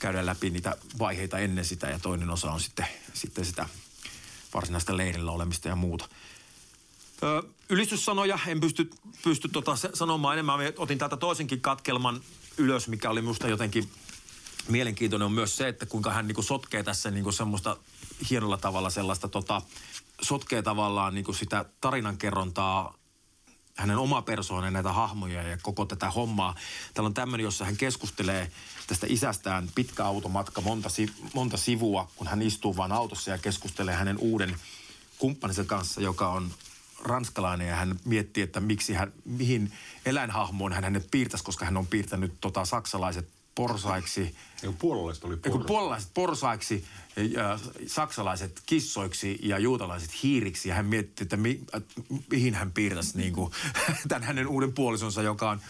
Speaker 3: käydään läpi niitä vaiheita ennen sitä ja toinen osa on sitten, sitten sitä varsinaista leirillä olemista ja muuta. Ö, ylistyssanoja en pysty, pysty tota sanomaan enemmän. Mä otin täältä toisenkin katkelman ylös, mikä oli minusta jotenkin mielenkiintoinen on myös se, että kuinka hän niinku sotkee tässä niinku semmoista hienolla tavalla sellaista tota, sotkee tavallaan niinku sitä tarinankerrontaa hänen oma persoonaan näitä hahmoja ja koko tätä hommaa. Täällä on tämmöinen, jossa hän keskustelee tästä isästään pitkä automatka, monta, monta sivua, kun hän istuu vaan autossa ja keskustelee hänen uuden kumppaninsa kanssa, joka on ranskalainen ja hän miettii, että miksi hän, mihin eläinhahmoon hän hänet piirtäisi, koska hän on piirtänyt tota, saksalaiset porsaiksi,
Speaker 1: kun puolalaiset oli
Speaker 3: kun
Speaker 1: porra.
Speaker 3: puolalaiset porsaiksi, ja saksalaiset kissoiksi ja juutalaiset hiiriksi. Ja hän mietti, että, mi, että mihin hän piirtäisi niin kuin, tämän hänen uuden puolisonsa, joka on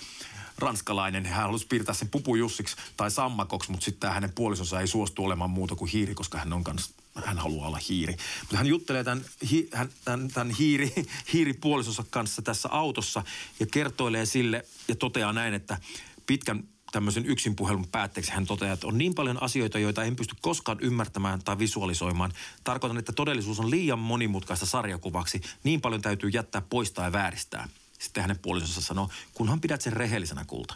Speaker 3: ranskalainen. Hän halusi piirtää sen pupujussiksi tai sammakoksi, mutta sitten hänen puolisonsa ei suostu olemaan muuta kuin hiiri, koska hän on kans, hän haluaa olla hiiri. Mutta hän juttelee tämän, hi, hän, tämän, tämän hiiri, hiiripuolisonsa kanssa tässä autossa ja kertoilee sille ja toteaa näin, että pitkän tämmöisen yksin puhelun päätteeksi hän toteaa, että on niin paljon asioita, joita en pysty koskaan ymmärtämään tai visualisoimaan. Tarkoitan, että todellisuus on liian monimutkaista sarjakuvaksi. Niin paljon täytyy jättää poistaa ja vääristää. Sitten hänen puolisonsa sanoo, kunhan pidät sen rehellisenä kulta.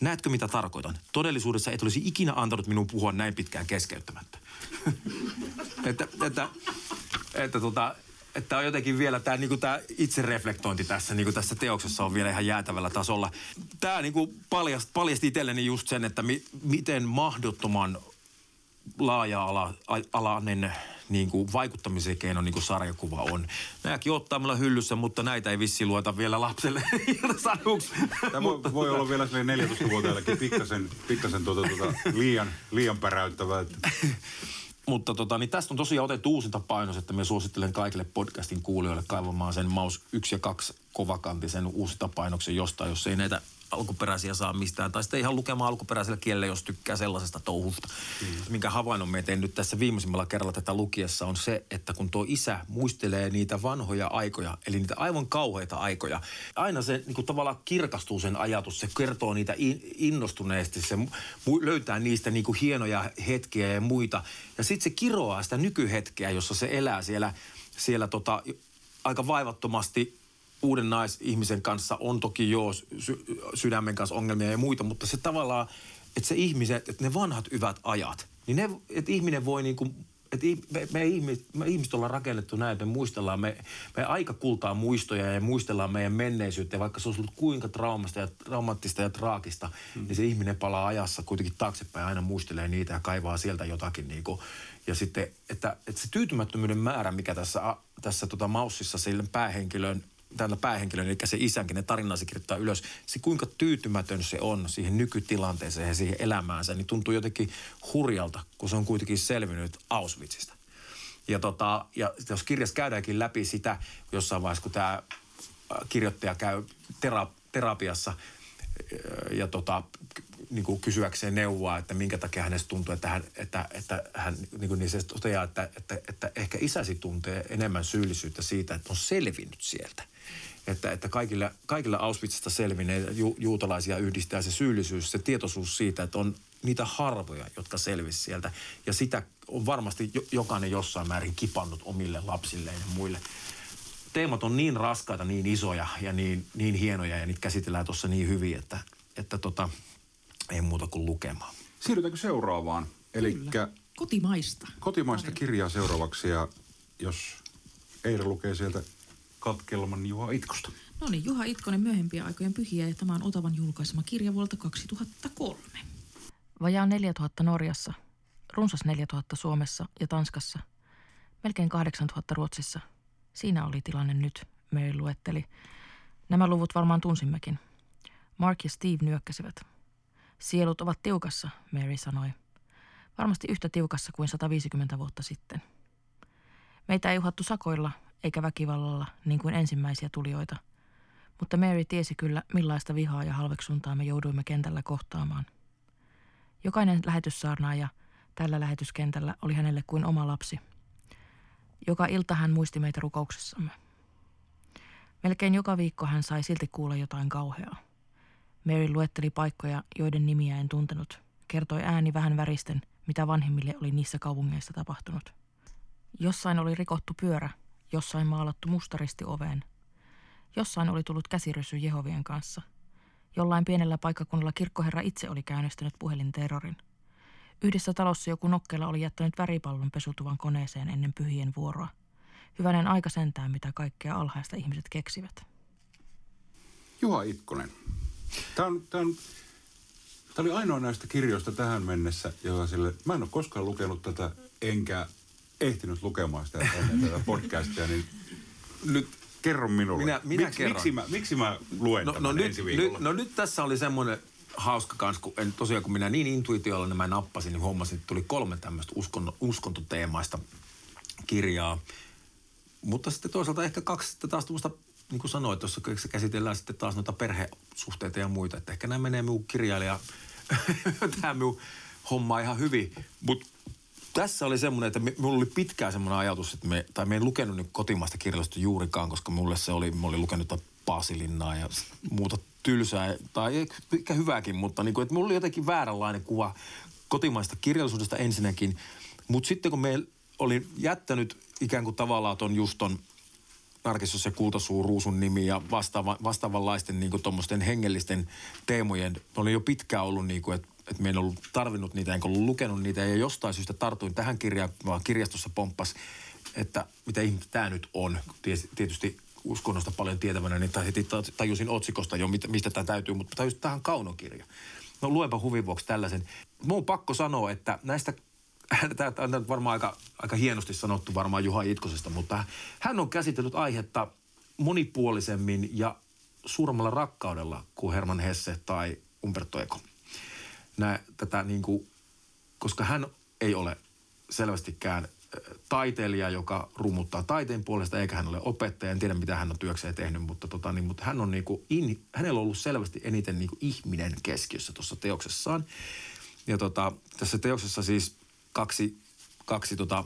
Speaker 3: Näetkö mitä tarkoitan? Todellisuudessa et olisi ikinä antanut minun puhua näin pitkään keskeyttämättä. että, että, että tota, että on jotenkin vielä tämä niinku tää itsereflektointi tässä, niinku tässä teoksessa on vielä ihan jäätävällä tasolla. Tämä niinku paljasti, paljasti itselleni just sen, että mi, miten mahdottoman laaja-alainen niin kuin vaikuttamisen keino niin kuin sarjakuva on. Nämäkin ottaa meillä hyllyssä, mutta näitä ei vissi lueta vielä lapselle.
Speaker 1: Tämä voi, voi olla vielä sille 14-vuotiaillekin pikkasen, pikkasen tuota, tuota, liian, liian päräyttävää. Että
Speaker 3: Mutta tota, niin tästä on tosiaan otettu uusinta painos, että me suosittelen kaikille podcastin kuulijoille kaivamaan sen Maus 1 ja 2 kovakantisen uusinta painoksen jostain, jos ei näitä alkuperäisiä saa mistään. Tai sitten ihan lukemaan alkuperäisellä kielellä, jos tykkää sellaisesta touhusta. Mm. Minkä havainnon me tein nyt tässä viimeisimmällä kerralla tätä lukiessa on se, että kun tuo isä muistelee niitä vanhoja aikoja, eli niitä aivan kauheita aikoja, aina se niin kuin tavallaan kirkastuu sen ajatus, se kertoo niitä in, innostuneesti, se löytää niistä niin kuin hienoja hetkiä ja muita. Ja sitten se kiroaa sitä nykyhetkeä, jossa se elää siellä, siellä tota, aika vaivattomasti uuden naisihmisen kanssa on toki jo sy- sydämen kanssa ongelmia ja muita, mutta se tavallaan, että se ihmiset, että ne vanhat hyvät ajat, niin ne, että ihminen voi niin kuin, että me, me, ihmiset, me ihmiset ollaan rakennettu näin, että me muistellaan, me, me aika kultaa muistoja ja muistellaan meidän menneisyyttä, ja vaikka se olisi ollut kuinka traumasta ja traumaattista ja traagista, mm. niin se ihminen palaa ajassa kuitenkin taaksepäin aina muistelee niitä ja kaivaa sieltä jotakin niin kuin, ja sitten, että, että se tyytymättömyyden määrä, mikä tässä, tässä tota Maussissa sille päähenkilön tällä päähenkilön, eli se isänkin, ne tarinaa se kirjoittaa ylös, se kuinka tyytymätön se on siihen nykytilanteeseen ja siihen elämäänsä, niin tuntuu jotenkin hurjalta, kun se on kuitenkin selvinnyt Auschwitzista. Ja, tota, ja jos kirjassa käydäänkin läpi sitä, jossain vaiheessa kun tämä kirjoittaja käy tera, terapiassa ö, ja tota, niin kuin kysyäkseen neuvoa, että minkä takia hänestä tuntuu, että hän, että, että hän niin, kuin niin se toteaa, että, että, että ehkä isäsi tuntee enemmän syyllisyyttä siitä, että on selvinnyt sieltä. Että, että kaikille, kaikille Auschwitzista selvinneitä ju, juutalaisia yhdistää se syyllisyys, se tietoisuus siitä, että on niitä harvoja, jotka selvisi sieltä. Ja sitä on varmasti jo, jokainen jossain määrin kipannut omille lapsilleen ja muille teemat on niin raskaita, niin isoja ja niin, niin hienoja ja niitä käsitellään tuossa niin hyvin, että, että tota, ei muuta kuin lukemaan.
Speaker 1: siirrytäänkö seuraavaan? Eli
Speaker 2: Kyllä. Kotimaista.
Speaker 1: kotimaista kirjaa seuraavaksi ja jos Eira lukee sieltä katkelman Juha Itkosta.
Speaker 5: No niin, Juha Itkonen myöhempien aikojen pyhiä ja tämä on Otavan julkaisema kirja vuodelta 2003.
Speaker 2: Vajaa 4000 Norjassa, runsas 4000 Suomessa ja Tanskassa, melkein 8000 Ruotsissa. Siinä oli tilanne nyt, Mary luetteli. Nämä luvut varmaan tunsimmekin. Mark ja Steve nyökkäsivät. Sielut ovat tiukassa, Mary sanoi. Varmasti yhtä tiukassa kuin 150 vuotta sitten. Meitä ei uhattu sakoilla eikä väkivallalla niin kuin ensimmäisiä tulijoita, mutta Mary tiesi kyllä millaista vihaa ja halveksuntaa me jouduimme kentällä kohtaamaan. Jokainen lähetyssaarnaaja tällä lähetyskentällä oli hänelle kuin oma lapsi. Joka ilta hän muisti meitä rukouksessamme. Melkein joka viikko hän sai silti kuulla jotain kauheaa. Mary luetteli paikkoja, joiden nimiä en tuntenut. Kertoi ääni vähän väristen, mitä vanhemmille oli niissä kaupungeissa tapahtunut. Jossain oli rikottu pyörä, jossain maalattu mustaristi oveen. Jossain oli tullut käsirysy Jehovien kanssa. Jollain pienellä paikkakunnalla kirkkoherra itse oli käynnistänyt puhelinterrorin. Yhdessä talossa joku nokkela oli jättänyt väripallon pesutuvan koneeseen ennen pyhien vuoroa. Hyvänen aika sentään, mitä kaikkea alhaista ihmiset keksivät.
Speaker 1: Juha Itkonen. Tämä, on, tämä, on, tämä oli ainoa näistä kirjoista tähän mennessä, joka sille, mä en ole koskaan lukenut tätä, enkä ehtinyt lukemaan sitä tätä podcastia, niin nyt kerro minulle.
Speaker 3: Minä- minä
Speaker 1: miksi,
Speaker 3: kerron.
Speaker 1: Miksi mä, miksi mä luen
Speaker 3: No, no, nyt,
Speaker 1: ensi viikolla?
Speaker 3: nyt, no nyt tässä oli semmoinen hauska kans, kun en, tosiaan kun minä niin intuitiolla mä nappasin, niin huomasin, että tuli kolme tämmöistä uskon, uskontoteemaista kirjaa. Mutta sitten toisaalta ehkä kaksi sitten taas tuommoista, niin kuin sanoit, tuossa käsitellään sitten taas noita perhesuhteita ja muita. Että ehkä nämä menee minun kirjailija, tämä minun homma ihan hyvin. Mutta tässä oli semmoinen, että me- minulla oli pitkään semmoinen ajatus, että me, tai me en lukenut nyt kotimaista kirjallisuutta juurikaan, koska mulle se oli, mä olin lukenut Paasilinnaa ja muuta tylsää, tai ehkä- hyvääkin, mutta niin kuin, että mulla oli jotenkin vääränlainen kuva kotimaista kirjallisuudesta ensinnäkin. Mutta sitten kun me olin jättänyt ikään kuin tavallaan ton just ton Narkissos ja Kultasuu, Ruusun nimi ja vastaava, vastaavanlaisten niin kuin hengellisten teemojen. Mä olin jo pitkään ollut niin kuin, että, että me en ollut tarvinnut niitä, enkä ollut lukenut niitä. Ja jostain syystä tartuin tähän kirjaan, vaan kirjastossa pomppas, että mitä ihmettä tämä nyt on. Tietysti uskonnosta paljon tietävänä, niin heti ta- tajusin otsikosta jo, mistä tämä täytyy, mutta tajusin, tähän kaunokirja. No luenpa huvin vuoksi tällaisen. Mun pakko sanoa, että näistä Tämä on varmaan aika, aika hienosti sanottu varmaan Juha Itkosesta, mutta hän on käsitellyt aihetta monipuolisemmin ja suuremmalla rakkaudella kuin Herman Hesse tai Umberto Eco. Nää, tätä niin kuin, koska hän ei ole selvästikään taiteilija, joka rummuttaa taiteen puolesta, eikä hän ole opettaja. En tiedä, mitä hän on työkseen tehnyt, mutta, tota, niin, mutta hän on niin kuin, in, hänellä on ollut selvästi eniten niin kuin ihminen keskiössä tuossa teoksessaan. Ja tota, tässä teoksessa siis kaksi, kaksi tota,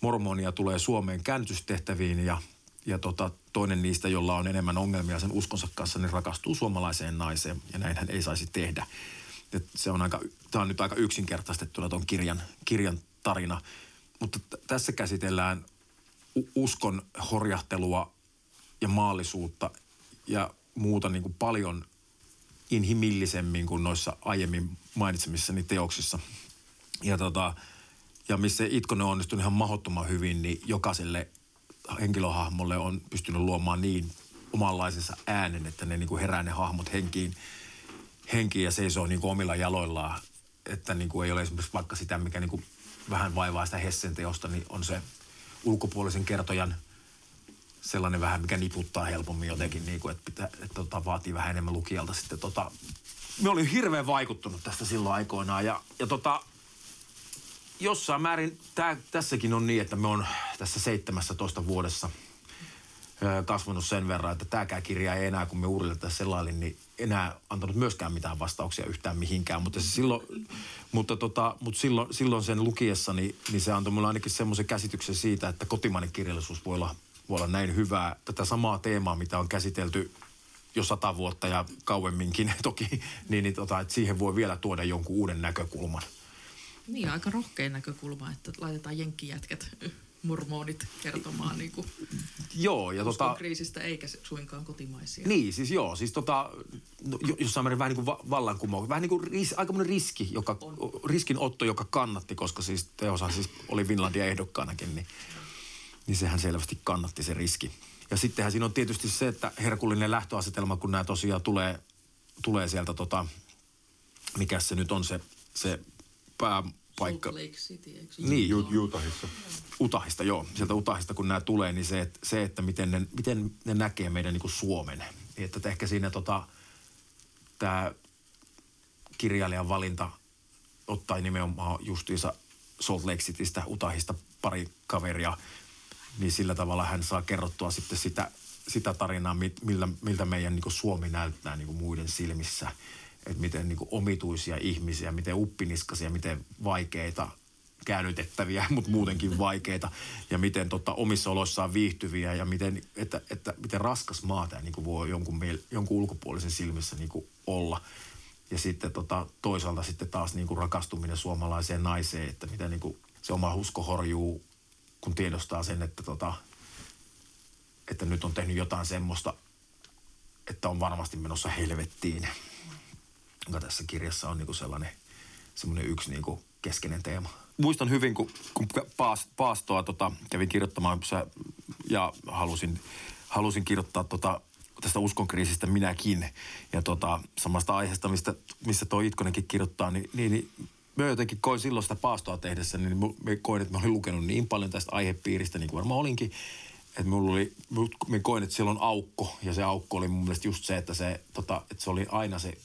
Speaker 3: mormonia tulee Suomeen käännytystehtäviin ja, ja tota, toinen niistä, jolla on enemmän ongelmia sen uskonsa kanssa, niin rakastuu suomalaiseen naiseen ja näin hän ei saisi tehdä. Se on aika, tämä on nyt aika yksinkertaistettuna tuon kirjan, kirjan tarina, mutta t- tässä käsitellään uskon horjahtelua ja maallisuutta ja muuta niin kuin paljon inhimillisemmin kuin noissa aiemmin mainitsemissani teoksissa. Ja, tota, ja missä Itkonen on onnistunut ihan mahdottoman hyvin, niin jokaiselle henkilöhahmolle on pystynyt luomaan niin omanlaisensa äänen, että ne niin kuin herää ne hahmot henkiin, henkiin ja seisoo niin kuin omilla jaloillaan. Että niin kuin ei ole esimerkiksi vaikka sitä, mikä niin kuin vähän vaivaa sitä Hessen teosta, niin on se ulkopuolisen kertojan sellainen vähän, mikä niputtaa helpommin jotenkin, niin kuin, että, pitää, että tota, vaatii vähän enemmän lukijalta sitten. Tota, me olin hirveän vaikuttunut tästä silloin aikoinaan ja, ja tota, jossain määrin tää, tässäkin on niin, että me on tässä 17 vuodessa kasvanut sen verran, että tämäkään kirja ei enää, kun me uudelleen tässä selailin, niin enää antanut myöskään mitään vastauksia yhtään mihinkään. Mutta, se silloin, mutta, tota, mutta silloin, silloin sen lukiessa, niin, niin se antoi mulle ainakin semmoisen käsityksen siitä, että kotimainen kirjallisuus voi olla, voi olla näin hyvää. Tätä samaa teemaa, mitä on käsitelty jo sata vuotta ja kauemminkin toki, niin, niin tota, että siihen voi vielä tuoda jonkun uuden näkökulman.
Speaker 5: Niin, aika rohkein näkökulma, että laitetaan jenkkijätkät, mormonit kertomaan niin kuin
Speaker 3: Joo, ja tota,
Speaker 5: kriisistä eikä suinkaan kotimaisia.
Speaker 3: Niin, siis joo, siis tota, no, jo- jossain määrin vähän niin kuin va- vallankumous, vähän niin kuin ris, aikamoinen riski, joka, riskinotto, joka kannatti, koska siis teosa siis oli Finlandia ehdokkaanakin, niin, niin sehän selvästi kannatti se riski. Ja sittenhän siinä on tietysti se, että herkullinen lähtöasetelma, kun nämä tosiaan tulee, tulee sieltä tota, mikä se nyt on se, se pääpaikka.
Speaker 2: Salt Lake City, eikö se
Speaker 3: Niin,
Speaker 1: Ju- Utahissa.
Speaker 3: Utahista, joo. Sieltä Utahista, kun nämä tulee, niin se, että, se, että miten, ne, miten ne näkee meidän niin kuin Suomen. Niin, Että ehkä siinä tota, tämä kirjailijan valinta ottaa nimenomaan justiinsa Salt Lake Citystä, Utahista pari kaveria, niin sillä tavalla hän saa kerrottua sitten sitä, sitä tarinaa, millä, miltä meidän niin kuin Suomi näyttää niin kuin muiden silmissä. Että miten niin kuin omituisia ihmisiä, miten uppiniskasia, miten vaikeita käännytettäviä, mutta muutenkin vaikeita. Ja miten tota, omissa oloissaan viihtyviä ja miten, että, että, miten raskas maa tämä niin voi jonkun, jonkun ulkopuolisen silmissä niin kuin olla. Ja sitten tota, toisaalta sitten taas niin kuin rakastuminen suomalaiseen naiseen, että miten niin kuin se oma usko horjuu, kun tiedostaa sen, että, tota, että nyt on tehnyt jotain semmoista, että on varmasti menossa helvettiin. Joka tässä kirjassa on niin kuin sellainen, semmoinen yksi niin kuin keskeinen teema. Muistan hyvin, kun, kun paas, paastoa tota, kävin kirjoittamaan ja halusin, halusin kirjoittaa tota, tästä uskonkriisistä minäkin. Ja tota, samasta aiheesta, mistä, missä tuo Itkonenkin kirjoittaa, niin, niin, niin mä jotenkin koin silloin sitä paastoa tehdessä, niin mä koin, että mä olin lukenut niin paljon tästä aihepiiristä, niin kuin varmaan olinkin, että mulla oli, mä koin, että siellä on aukko, ja se aukko oli mun mielestä just se, että se, tota, että se oli aina se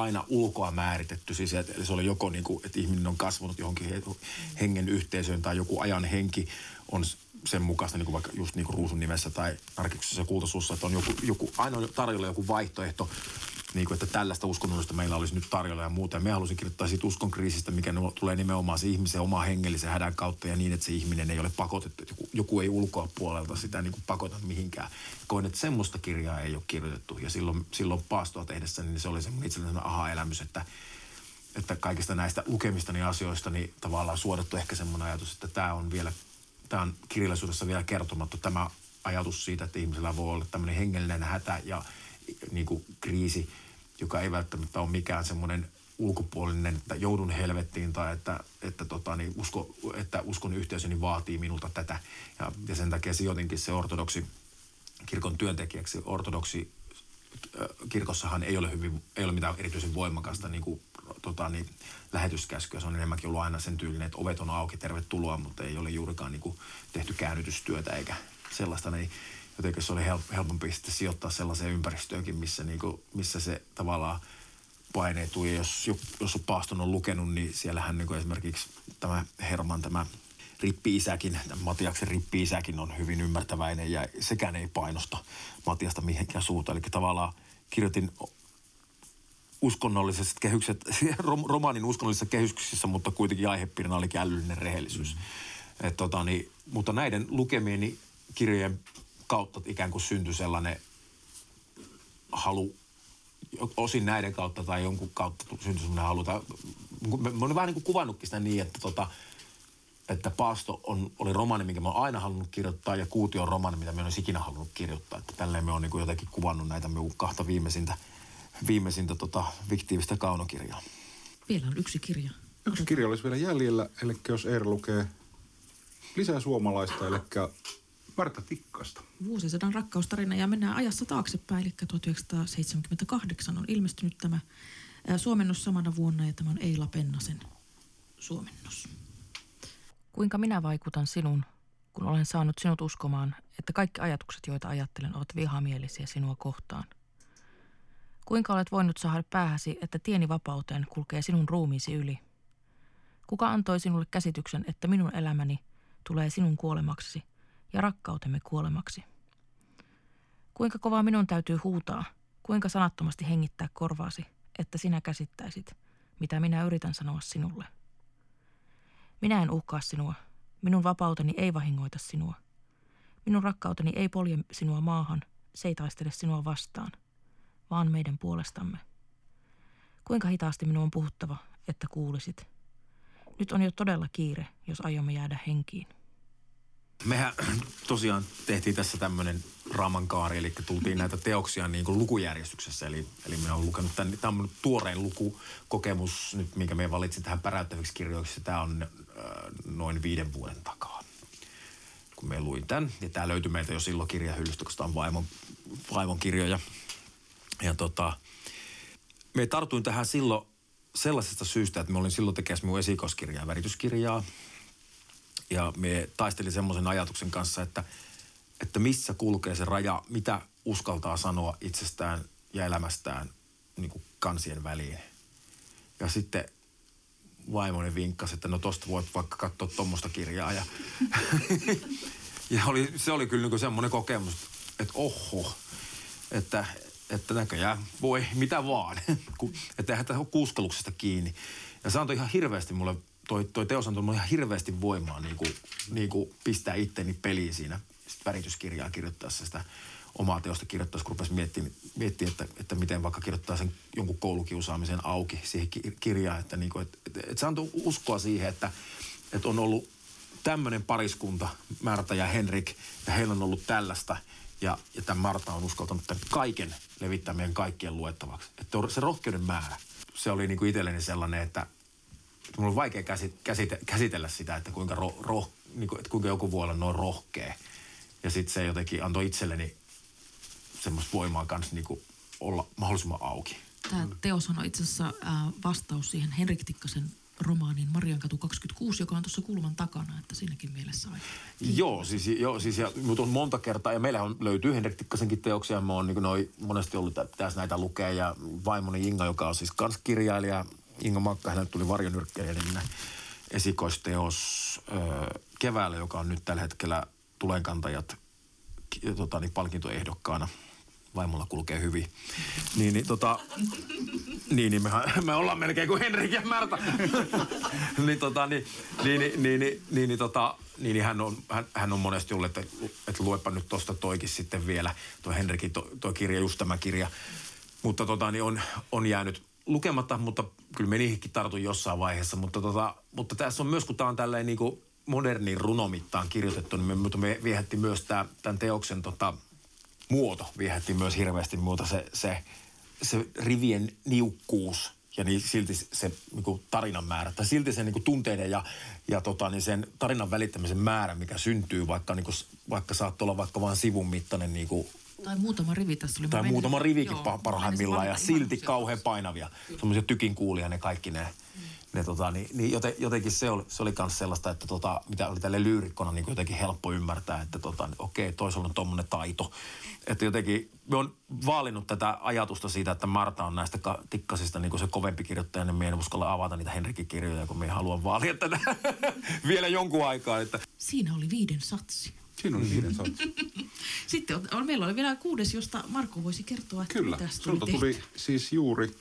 Speaker 3: aina ulkoa määritetty. Siis, että se oli joko niin kuin, että ihminen on kasvanut johonkin he- hengen yhteisöön tai joku ajan henki on sen mukaista, niin kuin vaikka just niin kuin ruusun nimessä tai narkiksessa ja että on joku, joku, aina tarjolla joku vaihtoehto, niin kuin, että tällaista uskonnollista meillä olisi nyt tarjolla ja muuta. Ja me halusin kirjoittaa siitä uskon kriisistä, mikä tulee nimenomaan se ihmisen oma hengellisen hädän kautta ja niin, että se ihminen ei ole pakotettu, joku, joku ei ulkoa puolelta sitä niin kuin pakota mihinkään. Koin, että semmoista kirjaa ei ole kirjoitettu ja silloin, silloin paastoa tehdessä, niin se oli semmoinen itselleni aha-elämys, että että kaikista näistä lukemistani asioista niin tavallaan suodattu ehkä semmoinen ajatus, että tämä on vielä, tämä on kirjallisuudessa vielä kertomattu tämä ajatus siitä, että ihmisellä voi olla tämmöinen hengellinen hätä ja niin kuin kriisi, joka ei välttämättä ole mikään semmoinen ulkopuolinen, että joudun helvettiin tai että, että, tota, niin usko, että uskon yhteisöni vaatii minulta tätä. Ja, ja sen takia se jotenkin se ortodoksi kirkon työntekijäksi, ortodoksi kirkossahan ei ole, hyvin, ei ole mitään erityisen voimakasta niin kuin, tota, niin, lähetyskäskyä. Se on enemmänkin ollut aina sen tyylinen, että ovet on auki, tervetuloa, mutta ei ole juurikaan niin kuin, tehty käännytystyötä eikä sellaista. Niin jotenkin se oli help, helpompi sitten sijoittaa sellaiseen ympäristöönkin, missä, niin kuin, missä se tavallaan paineituu. Ja jos, jos on Paaston on lukenut, niin siellähän niin kuin esimerkiksi tämä Herman, tämä rippi-isäkin, Matiaksen rippi-isäkin on hyvin ymmärtäväinen ja sekään ei painosta Matiasta mihinkään suuta. Eli tavallaan kirjoitin uskonnolliset kehykset, rom- romaanin uskonnollisissa kehyksissä, mutta kuitenkin aihepiirinä oli älyllinen rehellisyys. Mm. Et tota, niin, mutta näiden lukemieni kirjojen kautta ikään kuin syntyi sellainen halu, osin näiden kautta tai jonkun kautta syntyi sellainen halu. Tai, mä, olen vähän niin kuin kuvannutkin sitä niin, että tota, että Paasto on, oli romaani, minkä mä oon aina halunnut kirjoittaa, ja Kuutio on romaani, mitä mä en olisi ikinä halunnut kirjoittaa. Että tälleen me on niin kuin jotenkin kuvannut näitä minun kahta viimeisintä, viimeisintä tota, fiktiivistä kaunokirjaa.
Speaker 2: Vielä on yksi kirja.
Speaker 1: Yksi kirja olisi vielä jäljellä, eli jos Eero lukee lisää suomalaista, eli Marta Tikkasta.
Speaker 2: Vuosisadan rakkaustarina ja mennään ajassa taaksepäin, eli 1978 on ilmestynyt tämä suomennos samana vuonna ja tämä on Eila Pennasen suomennos.
Speaker 4: Kuinka minä vaikutan sinun, kun olen saanut sinut uskomaan, että kaikki ajatukset, joita ajattelen, ovat vihamielisiä sinua kohtaan? Kuinka olet voinut saada päähäsi, että tieni vapauteen kulkee sinun ruumiisi yli? Kuka antoi sinulle käsityksen, että minun elämäni tulee sinun kuolemaksi ja rakkautemme kuolemaksi? Kuinka kovaa minun täytyy huutaa, kuinka sanattomasti hengittää korvaasi, että sinä käsittäisit, mitä minä yritän sanoa sinulle? Minä en uhkaa sinua. Minun vapauteni ei vahingoita sinua. Minun rakkauteni ei polje sinua maahan, se ei taistele sinua vastaan, vaan meidän puolestamme. Kuinka hitaasti minun on puhuttava, että kuulisit. Nyt on jo todella kiire, jos aiomme jäädä henkiin.
Speaker 3: Mehän tosiaan tehtiin tässä tämmöinen raamankaari, eli tultiin näitä teoksia niin kuin lukujärjestyksessä. Eli, eli minä olen lukenut tämän, tämä on tuorein lukukokemus nyt, minkä me valitsin tähän päräyttäviksi kirjoiksi. Tämä on äh, noin viiden vuoden takaa. kun me luin tämän. Ja tämä löytyi meiltä jo silloin kirjahyllystä, koska tämä on vaimon, vaimon kirjoja. Ja tota, me tartuin tähän silloin sellaisesta syystä, että me olin silloin tekemässä minun esikoiskirjaa, värityskirjaa. Ja me taistelin semmoisen ajatuksen kanssa, että, että missä kulkee se raja, mitä uskaltaa sanoa itsestään ja elämästään niin kuin kansien väliin. Ja sitten vaimoni vinkkasi, että no tosta voit vaikka katsoa tuommoista kirjaa. Ja, ja oli, se oli kyllä niin semmoinen kokemus, että oho, että, että näköjään voi mitä vaan. että eihän ole kuuskeluksesta kiinni. Ja se antoi ihan hirveästi mulle, toi, toi teos antoi mulle ihan hirveästi voimaa niin kuin, niin kuin pistää itteni peliin siinä värityskirjaa kirjoittaessa sitä omaa teosta kirjoittaessa, kun rupesi miettimään, miettimään että, että miten vaikka kirjoittaa sen jonkun koulukiusaamisen auki siihen kirjaan. Että, niin kuin, että, että, että se antoi uskoa siihen, että, että on ollut tämmöinen pariskunta, Märta ja Henrik, ja heillä on ollut tällaista. Ja, ja tämä Marta on uskaltanut tämän kaiken levittää meidän kaikkien luettavaksi. Että se rohkeuden määrä, se oli niin kuin itselleni sellainen, että mulla on vaikea käsite, käsitellä sitä, että kuinka, ro, roh, niin kuin, että kuinka joku voi olla noin rohkea. Ja sitten se jotenkin antoi itselleni semmoista voimaa kanssa niin kuin olla mahdollisimman auki.
Speaker 2: Tämä teos on itse asiassa äh, vastaus siihen Henrik Tikkasen romaaniin Mariankatu 26, joka on tuossa kulman takana, että siinäkin mielessä on.
Speaker 3: Joo, siis, joo, siis ja, mutta on monta kertaa, ja meillä on, löytyy Henrik Tikkasenkin teoksia, mä oon niin noi, monesti ollut, että pitäisi näitä lukea, ja vaimoni Inga, joka on siis kans kirjailija, Inga Makka, hänelle tuli varjonyrkkeilijä, esikoisteos ö, keväällä, joka on nyt tällä hetkellä Tulenkantajat tota, niin palkintoehdokkaana – vaimolla kulkee hyvin. Niin, niin, tota, niin, niin mehän, me ollaan melkein kuin Henrik ja Märta. niin, tota, niin, niin, niin, niin, niin, niin, niin, tota, niin, niin hän, on, hän, hän on monesti ollut, että, että luepa nyt tuosta toikin sitten vielä, tuo Henrikin tuo kirja, just tämä kirja. Mutta tota, niin on, on jäänyt lukematta, mutta kyllä me niihinkin tartun jossain vaiheessa. Mutta, tota, mutta tässä on myös, kun tämä on tälleen niin modernin runomittaan kirjoitettu, niin me, mutta me viehätti myös tämä, tämän teoksen tota, muoto viehätti myös hirveästi muuta. Se, se, se rivien niukkuus ja niin silti se niin kuin tarinan määrä, tai silti se niin kuin tunteiden ja, ja tota, niin sen tarinan välittämisen määrä, mikä syntyy, vaikka, niin kuin, vaikka saat olla vaikka vain sivun mittainen niin kuin,
Speaker 2: tai muutama rivi tässä tuli.
Speaker 3: Tai muutama rivikin joo, parhaimmillaan ja silti kauhean painavia. Semmoisia tykin kuulia ne kaikki ne. Mm ne tota, niin, niin joten, jotenkin se oli, se oli myös sellaista, että tota, mitä oli tälle lyyrikkona niin jotenkin helppo ymmärtää, että tota, niin okei, toisella on tuommoinen taito. Että jotenkin me on vaalinut tätä ajatusta siitä, että Marta on näistä tikkasista niin kuin se kovempi kirjoittaja, niin me en uskalla avata niitä Henrikin kirjoja, kun me haluan vaalia tätä vielä jonkun aikaa. Että.
Speaker 2: Siinä oli viiden satsi.
Speaker 1: Siinä oli viiden satsi.
Speaker 2: Sitten on, on, meillä oli vielä kuudes, josta Marko voisi kertoa, että
Speaker 1: Kyllä, sulta tuli siis juuri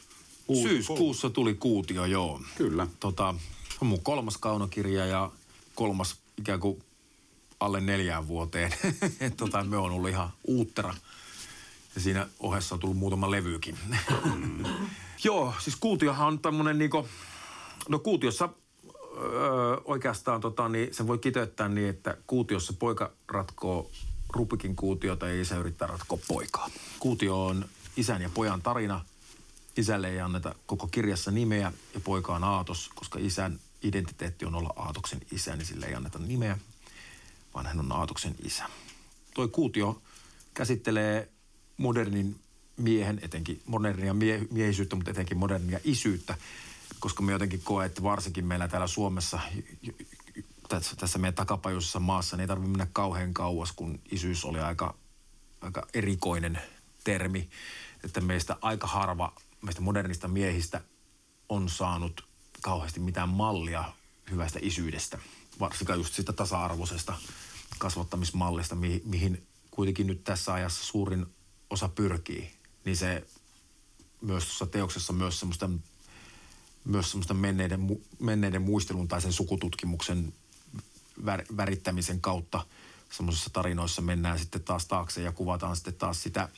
Speaker 3: Kuut, Syyskuussa tuli kuutio, joo.
Speaker 1: Kyllä.
Speaker 3: Tota, on mun kolmas kaunokirja ja kolmas ikään kuin alle neljään vuoteen. tota, me on ollut ihan uuttera. Ja siinä ohessa on tullut muutama levykin. Mm. joo, siis kuutiohan on tämmönen niinku, no kuutiossa öö, oikeastaan tota, niin sen voi kiteyttää niin, että kuutiossa poika ratkoo Rupikin kuutiota ja isä yrittää ratkoa poikaa. Kuutio on isän ja pojan tarina – Isälle ei anneta koko kirjassa nimeä ja poika on Aatos, koska isän identiteetti on olla Aatoksen isä, niin sille ei anneta nimeä, vaan hän on Aatoksen isä. Toi kuutio käsittelee modernin miehen, etenkin modernia mie- miehisyyttä, mutta etenkin modernia isyyttä, koska me jotenkin koe, että varsinkin meillä täällä Suomessa, tässä meidän takapajuisessa maassa, niin ei tarvitse mennä kauhean kauas, kun isyys oli aika, aika erikoinen termi, että meistä aika harva meistä modernista miehistä on saanut kauheasti mitään mallia hyvästä isyydestä. Varsinkaan just sitä tasa-arvoisesta kasvattamismallista, mi- mihin kuitenkin nyt tässä ajassa suurin osa pyrkii. Niin se myös tuossa teoksessa myös semmoista, myös semmoista menneiden, menneiden muistelun tai sen sukututkimuksen vär, värittämisen kautta semmoisissa tarinoissa mennään sitten taas taakse ja kuvataan sitten taas sitä,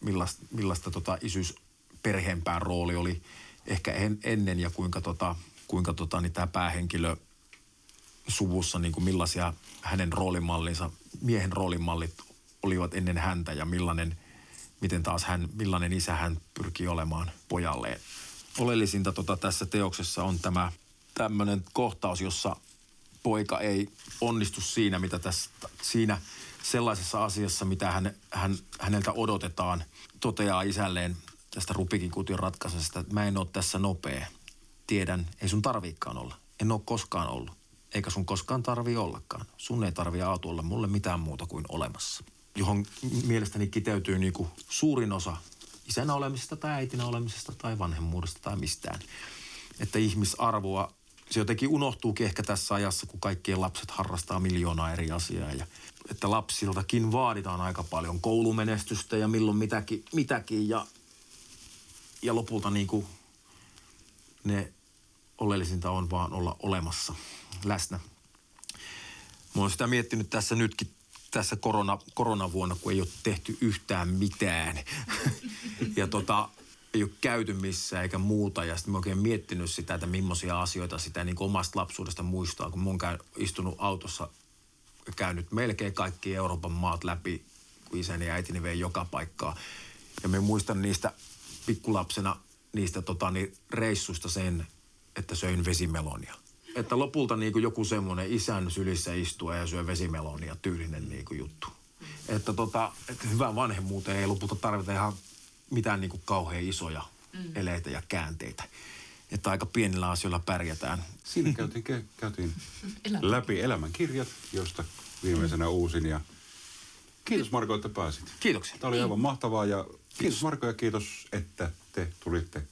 Speaker 3: millaista, millaista tota isyys perheenpään rooli oli ehkä en, ennen ja kuinka, tota, kuinka tota, niin tämä päähenkilö suvussa, niin kuin millaisia hänen roolimallinsa, miehen roolimallit olivat ennen häntä ja millainen, miten taas hän, millainen isä hän pyrkii olemaan pojalleen. Oleellisinta tota, tässä teoksessa on tämä tämmöinen kohtaus, jossa poika ei onnistu siinä, mitä tässä, siinä sellaisessa asiassa, mitä hän, hän, häneltä odotetaan, toteaa isälleen tästä Rubikin kution ratkaisesta, että mä en ole tässä nopea. Tiedän, ei sun tarviikaan olla. En ole koskaan ollut. Eikä sun koskaan tarvi ollakaan. Sun ei tarvi auto olla mulle mitään muuta kuin olemassa. Johon mielestäni kiteytyy niinku suurin osa isänä olemisesta tai äitinä olemisesta tai vanhemmuudesta tai mistään. Että ihmisarvoa, se jotenkin unohtuukin ehkä tässä ajassa, kun kaikkien lapset harrastaa miljoonaa eri asiaa. Ja että lapsiltakin vaaditaan aika paljon koulumenestystä ja milloin mitäkin, mitäkin ja, ja lopulta niin kuin ne oleellisinta on vaan olla olemassa, läsnä. Mä oon sitä miettinyt tässä nytkin tässä korona, koronavuonna, kun ei ole tehty yhtään mitään. ja tota, ei ole käyty missään eikä muuta. Ja sitten mä oikein miettinyt sitä, että millaisia asioita sitä niin omasta lapsuudesta muistaa, kun mun käy istunut autossa käynyt melkein kaikki Euroopan maat läpi, kun isäni ja äitini vei joka paikkaa. Ja me muistan niistä pikkulapsena niistä tota, niin reissusta sen, että söin vesimelonia. Että lopulta niin kuin joku semmoinen isän sylissä istua ja syö vesimelonia tyylinen niin kuin juttu. Että, tota, että hyvään vanhemmuuteen ei lopulta tarvita ihan mitään niin kuin kauhean isoja mm. eleitä ja käänteitä. Että aika pienillä asioilla pärjätään.
Speaker 1: Siinä käytiin, käytiin läpi elämän kirjat, josta viimeisenä uusin. Ja kiitos Marko, että pääsit.
Speaker 3: Kiitoksia.
Speaker 1: Tämä oli aivan mahtavaa ja kiitos Marko ja kiitos, että te tulitte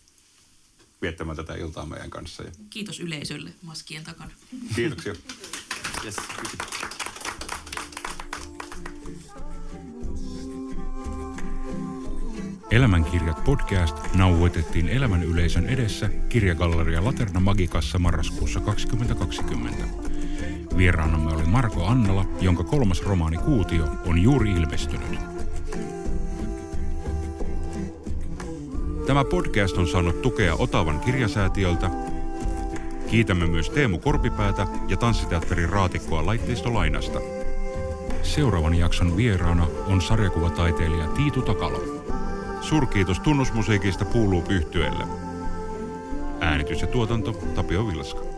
Speaker 1: viettämään tätä iltaa meidän kanssa. Ja
Speaker 2: Kiitos yleisölle maskien takana.
Speaker 1: kiitoksia.
Speaker 3: Yes.
Speaker 1: Elämänkirjat podcast nauhoitettiin elämän yleisön edessä kirjagalleria Laterna Magikassa marraskuussa 2020. Vieraanamme oli Marko Annala, jonka kolmas romaani Kuutio on juuri ilmestynyt. Tämä podcast on saanut tukea Otavan kirjasäätiöltä. Kiitämme myös Teemu Korpipäätä ja Tanssiteatterin raatikkoa laitteistolainasta. Seuraavan jakson vieraana on sarjakuvataiteilija Tiitu Takalo. Suurkiitos tunnusmusiikista Puuluup yhtyeelle. Äänitys ja tuotanto Tapio Vilska.